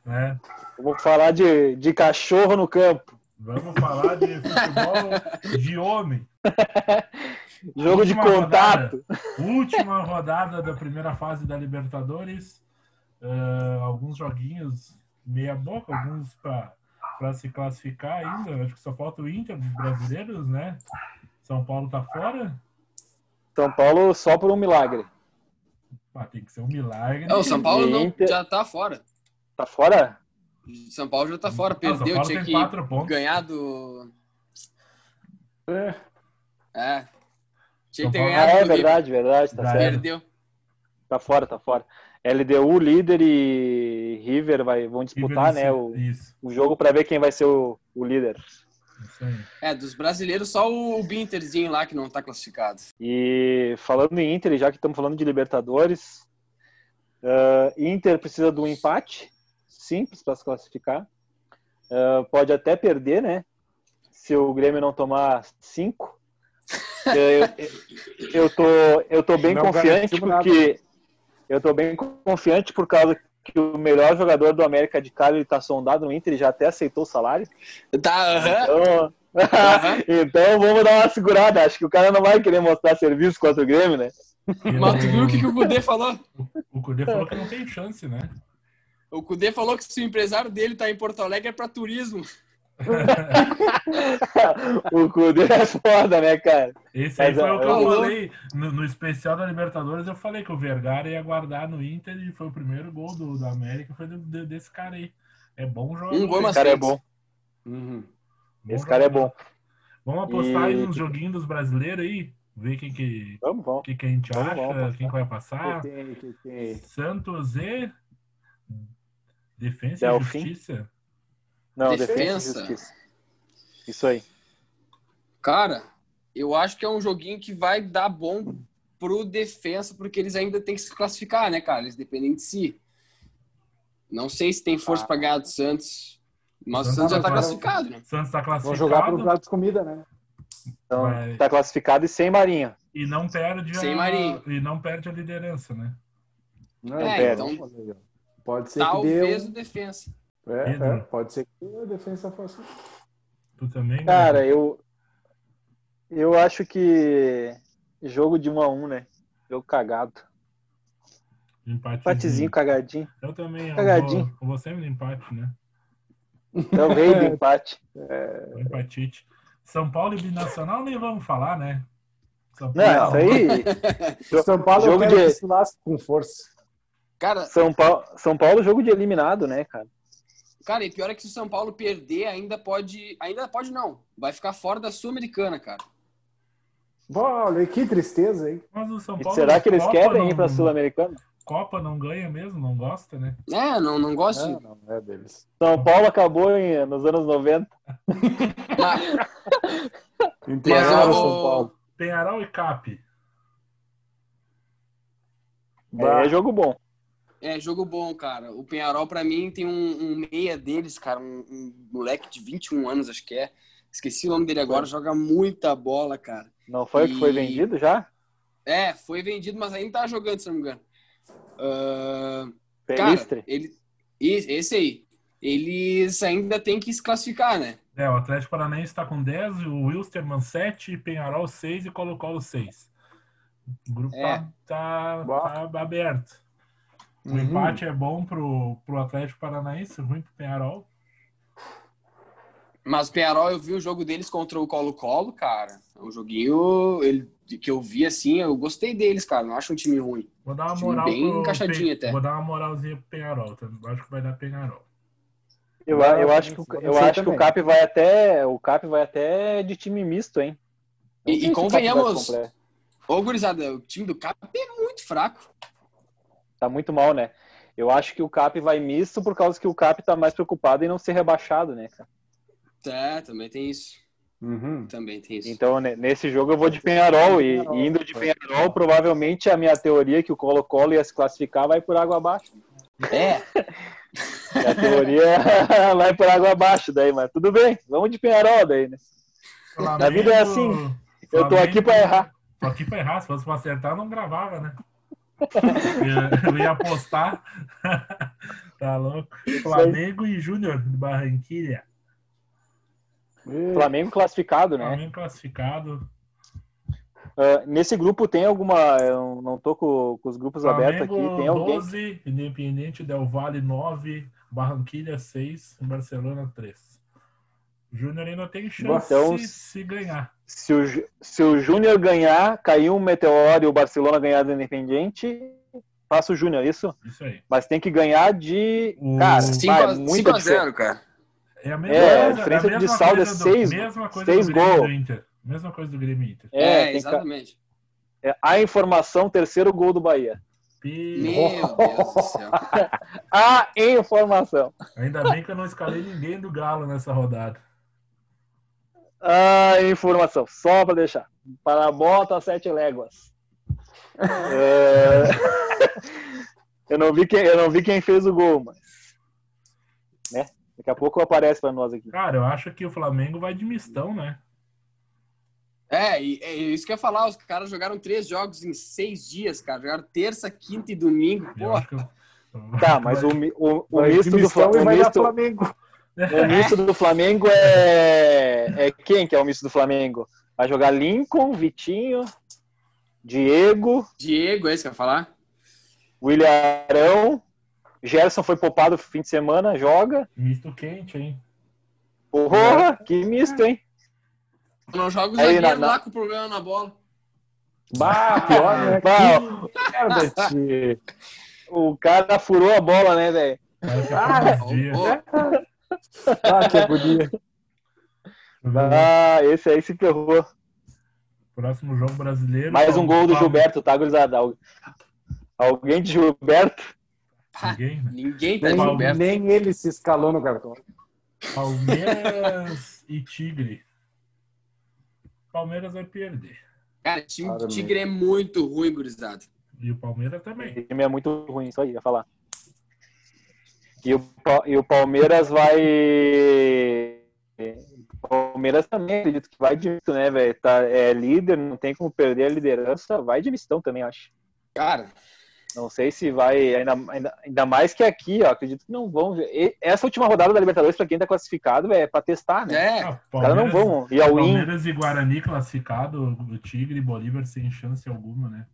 Né? Vou falar de, de cachorro no campo. Vamos falar de futebol de homem. Jogo de Última contato. Última rodada da primeira fase da Libertadores. Ah, alguns joguinhos meia boca, alguns para se classificar ainda. Acho que só falta o Inter dos brasileiros, né? São Paulo tá fora. São Paulo só por um milagre. Ah, tem que ser um milagre. Não, o São Paulo não, Inter- já tá fora. Tá fora? São Paulo já tá fora. Ah, Perdeu, tinha que ganhar do. É. É. Tinha São que ter Paulo- Ah, ganhado é do River. verdade, verdade, tá. Perdeu. Tá fora, tá fora. LDU, líder e River vai, vão disputar, né, o, Isso, o jogo para ver quem vai ser o, o líder. É, dos brasileiros, só o Binterzinho lá que não tá classificado. E falando em Inter, já que estamos falando de Libertadores, ah, Inter precisa de um empate simples para se classificar. Ah, pode até perder, né? Se o Grêmio não tomar cinco. eu, eu, eu tô, eu tô bem Não confiante garantimos nada. porque eu tô bem confiante por causa que o melhor jogador do América de Cali está sondado no Inter, ele já até aceitou o salário. Tá, aham. Então, então vamos dar uma segurada. Acho que o cara não vai querer mostrar serviço contra o Grêmio, né? Mas tu viu o que, que o Cudê falou? O Cudê falou que não tem chance, né? O Cudê falou que se o empresário dele tá em Porto Alegre é pra turismo. o Cudê é foda, né, cara? Esse aí Mas, foi o que eu eu- falei. No, no especial da Libertadores, eu falei que o Vergara ia guardar no Inter e foi o primeiro gol do, do América, foi do- de- desse cara aí. É bom jogador. Um gol, Esse mas cara é bom. Uhum. Bom Esse cara é bom. Vamos apostar aí E- nos joguinhos dos brasileiros aí, ver quem que, Vamos, vamos. que, que a gente Vamos, acha, vamos quem que vai passar. Que tem, que tem. Santos e Defensa e. Justiça. Não, Defensa. defesa justiça. Isso aí. Cara, eu acho que é um joguinho que vai dar bom pro defensa, porque eles ainda têm que se classificar, né, cara? Eles dependem de si. Não sei se tem força Ah. pra ganhar do Santos, mas o Santos Santos já tá vai- classificado, né? Santos tá Vão jogar pro classificado prato de comida, né? Então, Vai. tá classificado e sem Marinho. e não perde Sem a, Marinho. e não perde a liderança, né? Não, É, pera. então- Pode ser que dê Talvez o defensa. É, Pedro. é, pode ser que a defesa fosse. Tu também? Cara, né? eu eu acho que jogo de 1 a 1, né? Jogo cagado. Empatezinho. Empatezinho cagadinho. Eu também. Eu Cagadinho. vou, eu vou sempre no empate, né? É rei do empate. O empatite. São Paulo e Binacional nem vamos falar, né? São Não, isso aí. São Paulo jogo eu de- se com força. Cara, São Paulo, São Paulo, jogo de eliminado, né, cara? Cara, e pior é que se o São Paulo perder, ainda pode. Ainda pode não. Vai ficar fora da Sul-Americana, cara. Olha, que tristeza, hein? Mas o São E Paulo. será que eles Copa querem não- ir pra Sul-Americana? Copa não ganha mesmo, não gosta, né? É, não, não gosto. Não, não, é deles. São Paulo acabou em- nos anos 90. Mas, Enterraram São Paulo. Penharol e Cap. Bah. É jogo bom. É, jogo bom, cara. O Penharol, pra mim, tem um, um meia deles, cara, um, um moleque de 21 anos, acho que é. Esqueci o nome dele agora, joga muita bola, cara. Não foi o que foi E- vendido já? É, foi vendido, mas ainda tá jogando, se não me engano. Ah, cara, ele, esse aí. Eles ainda têm que se classificar, né? É, o Atlético Paranaense está com 10, o Wilstermann 7, Penharol 6 e Colo-Colo 6. O grupo É. tá, tá, tá aberto. O Uhum. empate é bom pro, pro Atlético Paranaense, ruim pro Penharol. Mas o Penharol, eu vi o jogo deles contra o Colo-Colo, cara. É um joguinho ele, que eu vi assim, eu gostei deles, cara. Não acho um time ruim. Vou dar uma Time moral bem pro encaixadinho Pe- até. Vou dar uma moralzinha pro Penharol. tá? Acho que vai dar Penharol. Eu, Não, eu acho que, eu ser acho que o Cap vai até. O Cap vai até de time misto, hein? E- e convenhamos-. Ô, gurizada, o time do Cap é muito fraco. Tá muito mal, né? Eu acho que o Cap vai misto por causa que o Cap tá mais preocupado em não ser rebaixado, né, cara? É, também tem isso. Uhum. Também tem isso. Então, ne- nesse jogo eu vou de Penharol. E, e indo de Penharol, provavelmente a minha teoria que o Colo-Colo ia se classificar vai por água abaixo. É, a teoria vai por água abaixo daí, mas tudo bem. Vamos de Penharol daí, né? A vida é assim. Eu tô aqui pra errar. Tô aqui pra errar. Se fosse pra acertar, não gravava, né? Eu, eu ia apostar. tá louco. Flamengo e Júnior de Barranquilha. Flamengo classificado, né? Flamengo classificado. Ah, nesse grupo tem alguma. Eu não tô com, com os grupos abertos aqui. Flamengo Tem alguém. 12, Independente Del Valle 9, Barranquilha 6, Barcelona 3. Júnior ainda tem chance Então, se ganhar. Se o, se o Júnior ganhar, caiu um meteoro e o Barcelona ganhar do Independente, passa o Júnior, isso? Isso aí. Mas tem que ganhar de. Cara, Cinco vai, 5 a, muita 5 a diferença. 0, cara. É a mesma É, a coisa, diferença a de mesma saldo é coisa seis- do, mesma coisa seis do Grêmio e gols. do Inter. Mesma coisa do Grêmio Inter. É, É, tem que- exatamente. é, a informação, terceiro gol do Bahia. Meu Deus do céu. A informação. Ainda bem que eu não escalei ninguém do Galo nessa rodada. A informação, só para deixar. Para a bota, sete léguas. É, eu, não vi quem, eu não vi quem fez o gol, mas. Né? Daqui a pouco aparece para nós aqui. Cara, eu acho que o Flamengo vai de mistão, né? É, e é isso que eu ia falar. Os caras jogaram três jogos em seis dias, cara. Jogaram terça, quinta e domingo. Que eu- Tá, mas o, o, o misto do mistão Fla- e o vai dar misto, Flamengo. O misto do Flamengo é. É quem que é o misto do Flamengo? Vai jogar Lincoln, Vitinho, Diego, Diego, é isso que eu ia falar? William Arão. Gerson foi poupado no fim de semana, joga. Misto quente, hein? Porra, que misto, hein? Não joga o Aí, zagueiro na- na- lá com o problema na bola. Bah, pior, né? Bah, o cara furou a bola, né, velho? Ah, Ah, que agonia. Ah, esse aí se ferrou. Próximo jogo brasileiro. Mais um gol do Gilberto, tá, gurizada? Al- Alguém de Gilberto? Ninguém, né? Ninguém tá Nem, de Gilberto. nem ele se escalou no cartão. Palmeiras e Tigre. Palmeiras vai perder. Cara, time. Tigre é muito ruim, gurizada. E o Palmeiras também. Esse time é muito ruim, isso aí, ia falar. E o, e o Palmeiras vai. O Palmeiras também, acredito que vai de misto, né, velho? Tá, é líder, não tem como perder a liderança, vai de mistão também, acho. Cara, Não sei se vai, ainda, ainda, ainda mais que aqui, ó, acredito que não vão. ver. E- Essa última rodada da Libertadores, pra quem tá classificado, véio, é pra testar, né? é. Ah, Os caras não vão. E ao Palmeiras e Guarani classificado, o Tigre e Bolívar sem chance alguma, né?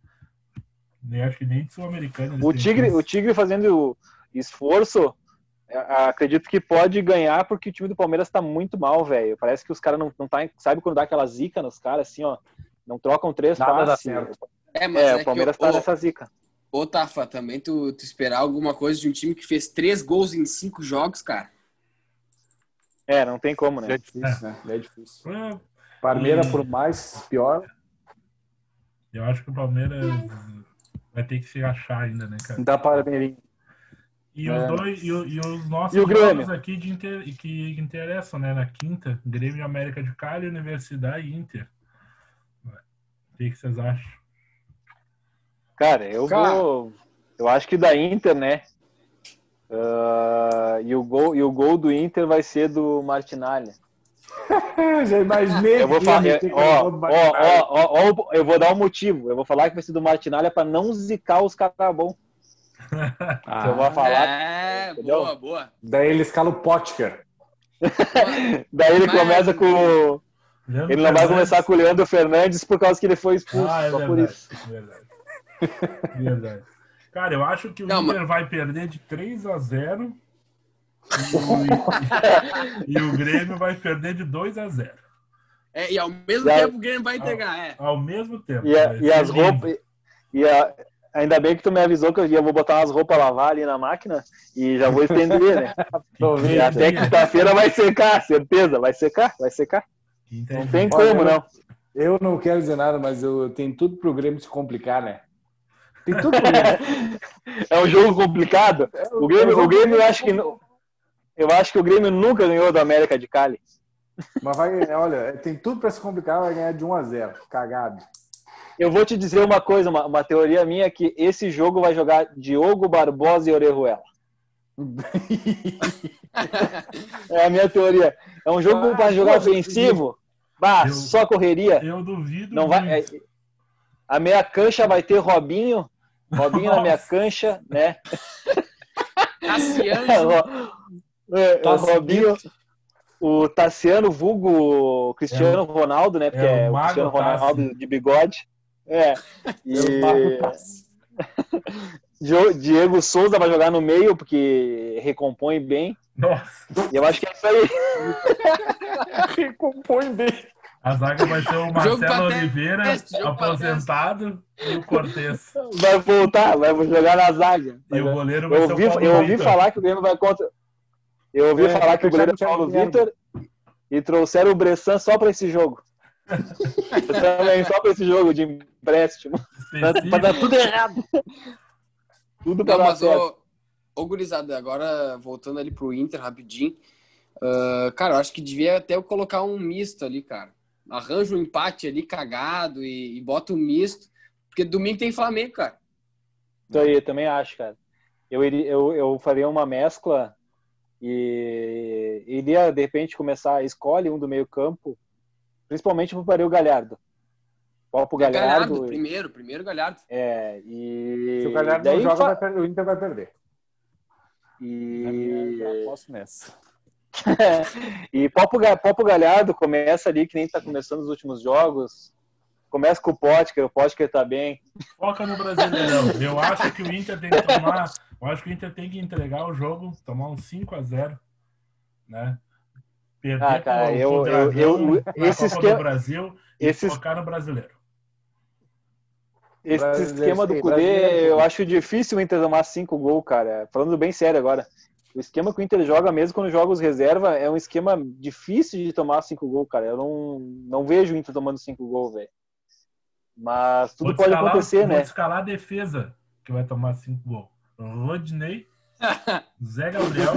Nem acho que nem de Sul-Americana. eles o Tigre, chance. o Tigre fazendo esforço, a- acredito que pode ganhar porque o time do Palmeiras tá muito mal, velho. Parece que os caras não, não tá, sabe quando dá aquela zica nos caras, assim, ó. Não trocam três Nada dá passes. certo. É, mas É, é, o Palmeiras que, tá ô, nessa zica. ô, Tafa, também tu, tu esperar alguma coisa de um time que fez três gols em cinco jogos, cara. É, não tem como, É né? difícil, né? É difícil. É, Parmeira, E- por mais pior, Eu acho que o Palmeiras vai ter que se achar ainda, né, cara? dá Parmeirinho. E É. os dois, e, e os nossos E o Grêmio? aqui de inter, que interessam, né? Na quinta, Grêmio América de Cali, Universidade e Inter. O que, que vocês acham? Cara, eu Cara. vou. Eu acho que da Inter, né? Ah, e, o gol, e o gol do Inter vai ser do Martinalha. Já imaginei. Eu vou falar. Ó, ó, ó, ó, ó, eu vou dar um motivo. Eu vou falar que vai ser do Martinalha pra não zicar os caras bons. Ah, eu vou falar. É, entendeu? boa, boa. Daí ele escala o Potker. Daí ele Mas- começa com. o- Leandro Ele não vai começar com o Leandro Fernandes por causa que ele foi expulso. Ah, é só por verdade. isso. Verdade. verdade. Cara, eu acho que o Não, Inter vai perder de 3 a 0 e, e o Grêmio vai perder de 2 a 0 É, e ao mesmo E a- tempo o Grêmio vai entregar, é. Ao mesmo tempo. E, a- e ser as roupas. E a- ainda bem que tu me avisou que eu ia vou botar umas roupas a lavar ali na máquina e já vou estender, né? E até quinta-feira vai secar, certeza, vai secar, vai secar. Inter- Não tem Olha, como, não. Eu não quero dizer nada, mas eu tenho tudo pro Grêmio se complicar, né? Tem tudo pro Grêmio. É um jogo complicado. O Grêmio, o Grêmio eu acho que não- eu acho que o Grêmio nunca ganhou do América de Cali. Mas vai, olha, tem tudo pra se complicar, vai ganhar de 1 a 0 Cagado. Eu vou te dizer uma coisa, uma, uma teoria minha é que esse jogo vai jogar Diogo Barbosa e Orejuela. É a minha teoria. É um jogo Ah, para jogar ofensivo. Bah, Eu- só correria. Eu duvido. Não vai. é- a meia cancha vai ter Robinho. Robinho na meia cancha, né? Cassiano, É, o Tassiano. Robinho, o Tassiano, vulgo Cristiano Ronaldo, né? Porque é o é o, Cristiano Ronaldo Tassi. de bigode. É. E Diego Souza vai jogar no meio, porque recompõe bem. Nossa, E eu acho que é isso aí. Recompõe bem. a zaga vai ser o Marcelo Oliveira, aposentado, e o Cortez. Vai voltar, vai jogar na zaga. E o goleiro vai Eu ser ouvi, o Paulo eu ouvi falar que o Grêmio vai contra. Eu ouvi É, falar que o goleiro é Paulo o Thiago Vitor e trouxeram o Bressan só para esse jogo. Também só para esse jogo de empréstimo. Específico. Pra dar tudo errado. Tudo para Não, dar mas, certo. ô, ô gurizada, agora voltando ali pro Inter rapidinho. ah, cara, eu acho que devia até eu colocar um misto ali, cara. Arranja um empate ali cagado e, e bota um misto. Porque domingo tem Flamengo, cara. Isso aí, eu também acho, cara. Eu, iria, eu, eu faria uma mescla e iria, de repente, começar. Escolhe um do meio-campo, principalmente para o Galhardo. Copa É Galhardo. primeiro, primeiro Galhardo. É, e. Se o Galhardo daí não joga, fa- vai o Inter vai perder. E, Eu aposto nessa. e Popo, Popo Galhardo começa ali, que nem tá começando os últimos jogos. Começa com o Potker, o Potker tá bem. Foca no Brasileirão. Eu acho que o Inter tem que tomar. Eu acho que o Inter tem que entregar o jogo, tomar um 5 a 0 né? Perder Ah, cara, eu- eu- eu- esse Copa esquema- do Brasil e esse- focar no brasileiro. Esse Brasileiro, esquema do Cudê, brasileiro. eu acho difícil o Inter tomar cinco gols, cara. Falando bem sério agora. O esquema que o Inter joga, mesmo quando joga os reserva, é um esquema difícil de tomar cinco gols, cara. Eu não, não vejo o Inter tomando cinco gols, velho. Mas tudo Vou pode escalar- acontecer, vou né? te escalar a defesa que vai tomar cinco gols. Rodney, Zé Gabriel,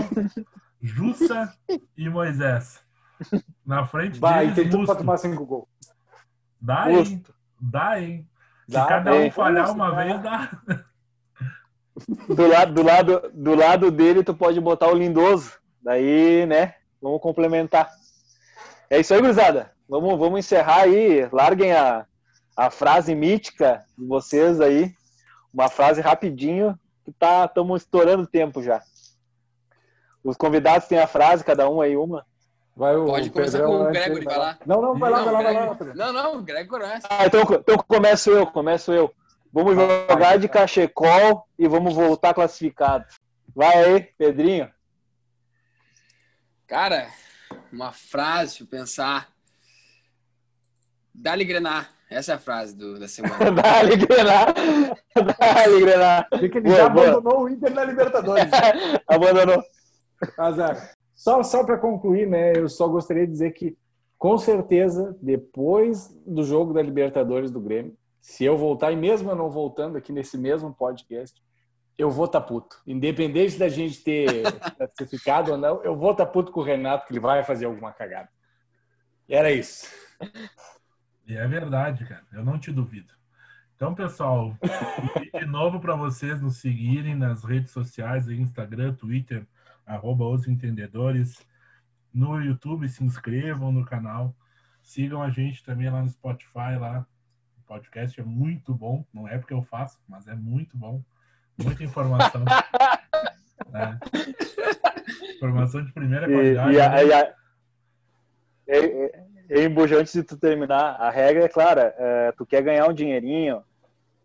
Jussa e Moisés. Na frente Vai, deles, tem tudo pra tomar cinco gols. Dá, hein? Musto. Dá, hein? Se Dá, cada um hein? falhar Musto, uma vez, dá. Do lado, do, lado, do lado dele, tu pode botar o Lindoso. Daí, né? Vamos complementar. É isso aí, gurizada. Vamos, vamos encerrar aí. Larguem a, a frase mítica de vocês aí. Uma frase rapidinho, que tá estamos estourando o tempo já. Os convidados têm a frase, cada um aí uma. Vai o Pode começar Pedrão com o Gregory, vai vai lá. Não, não, vai lá, Não, vai lá, vai lá. Não, não, o Greg começa. Ah, então, então começo eu, começo eu. Vamos jogar de cachecol e vamos voltar classificados. Vai aí, Pedrinho. Cara, uma frase, deixa eu pensar. Dá-lhe grenar. Essa é a frase do, da semana. Dá-lhe grenar. Dá-lhe grenar. Ele Boa, já boa. abandonou o Inter na Libertadores. Abandonou. Azar. Só, só para concluir, né? Eu só gostaria de dizer que, com certeza, depois do jogo da Libertadores do Grêmio, se eu voltar, e mesmo eu não voltando aqui nesse mesmo podcast, eu vou estar puto. Independente da gente ter classificado ou não, eu vou estar puto com o Renato, que ele vai fazer alguma cagada. E era isso. E é verdade, cara. Eu não te duvido. Então, pessoal, de novo para vocês nos seguirem nas redes sociais, Instagram, Twitter, arroba os entendedores. No YouTube, se inscrevam no canal. Sigam a gente também lá no Spotify, lá. O podcast é muito bom. Não é porque eu faço, mas é muito bom. Muita informação. É. Informação de primeira qualidade. e, a, né? e, a, e, e, e, Embuja, antes de tu terminar, a regra é clara. é, tu quer ganhar um dinheirinho,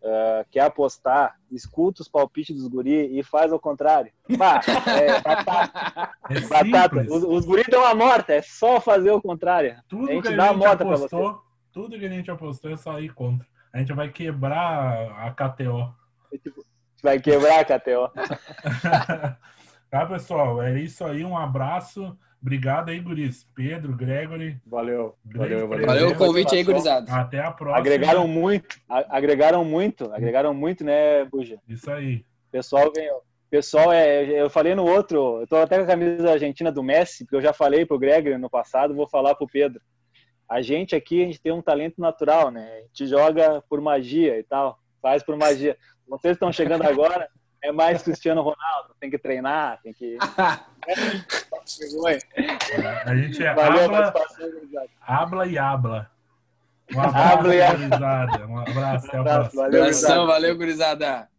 é, quer apostar, escuta os palpites dos guri e faz ao contrário. Pá, é, batata. É batata. Os, os guri dão a morta, é só fazer o contrário. Tudo A gente que dá a a gente moda pra apostou, tudo que a gente apostou é só ir contra. A gente vai quebrar a KTO. Vai quebrar a KTO. tá, pessoal? É isso aí. Um abraço. Obrigado aí, Guris. Pedro, Gregory. Valeu. Valeu, valeu. Valeu o convite aí, gurizada. Até a próxima. Agregaram muito, agregaram muito, agregaram muito, né, Buja? Isso aí. O pessoal ganhou. O pessoal é. Eu falei no outro, eu tô até com a camisa da Argentina do Messi, porque eu já falei pro Gregory no passado, vou falar pro Pedro. A gente aqui, a gente tem um talento natural, né? A gente joga por magia e tal, faz por magia. Vocês estão chegando agora, é mais Cristiano Ronaldo, tem que treinar, tem que. A gente é Valeu a habla, participação, gurizada. habla e habla. Um abraço, e gurizada. Um abraço. Até a Um abraço, próxima. valeu, gurizada. valeu, gurizada.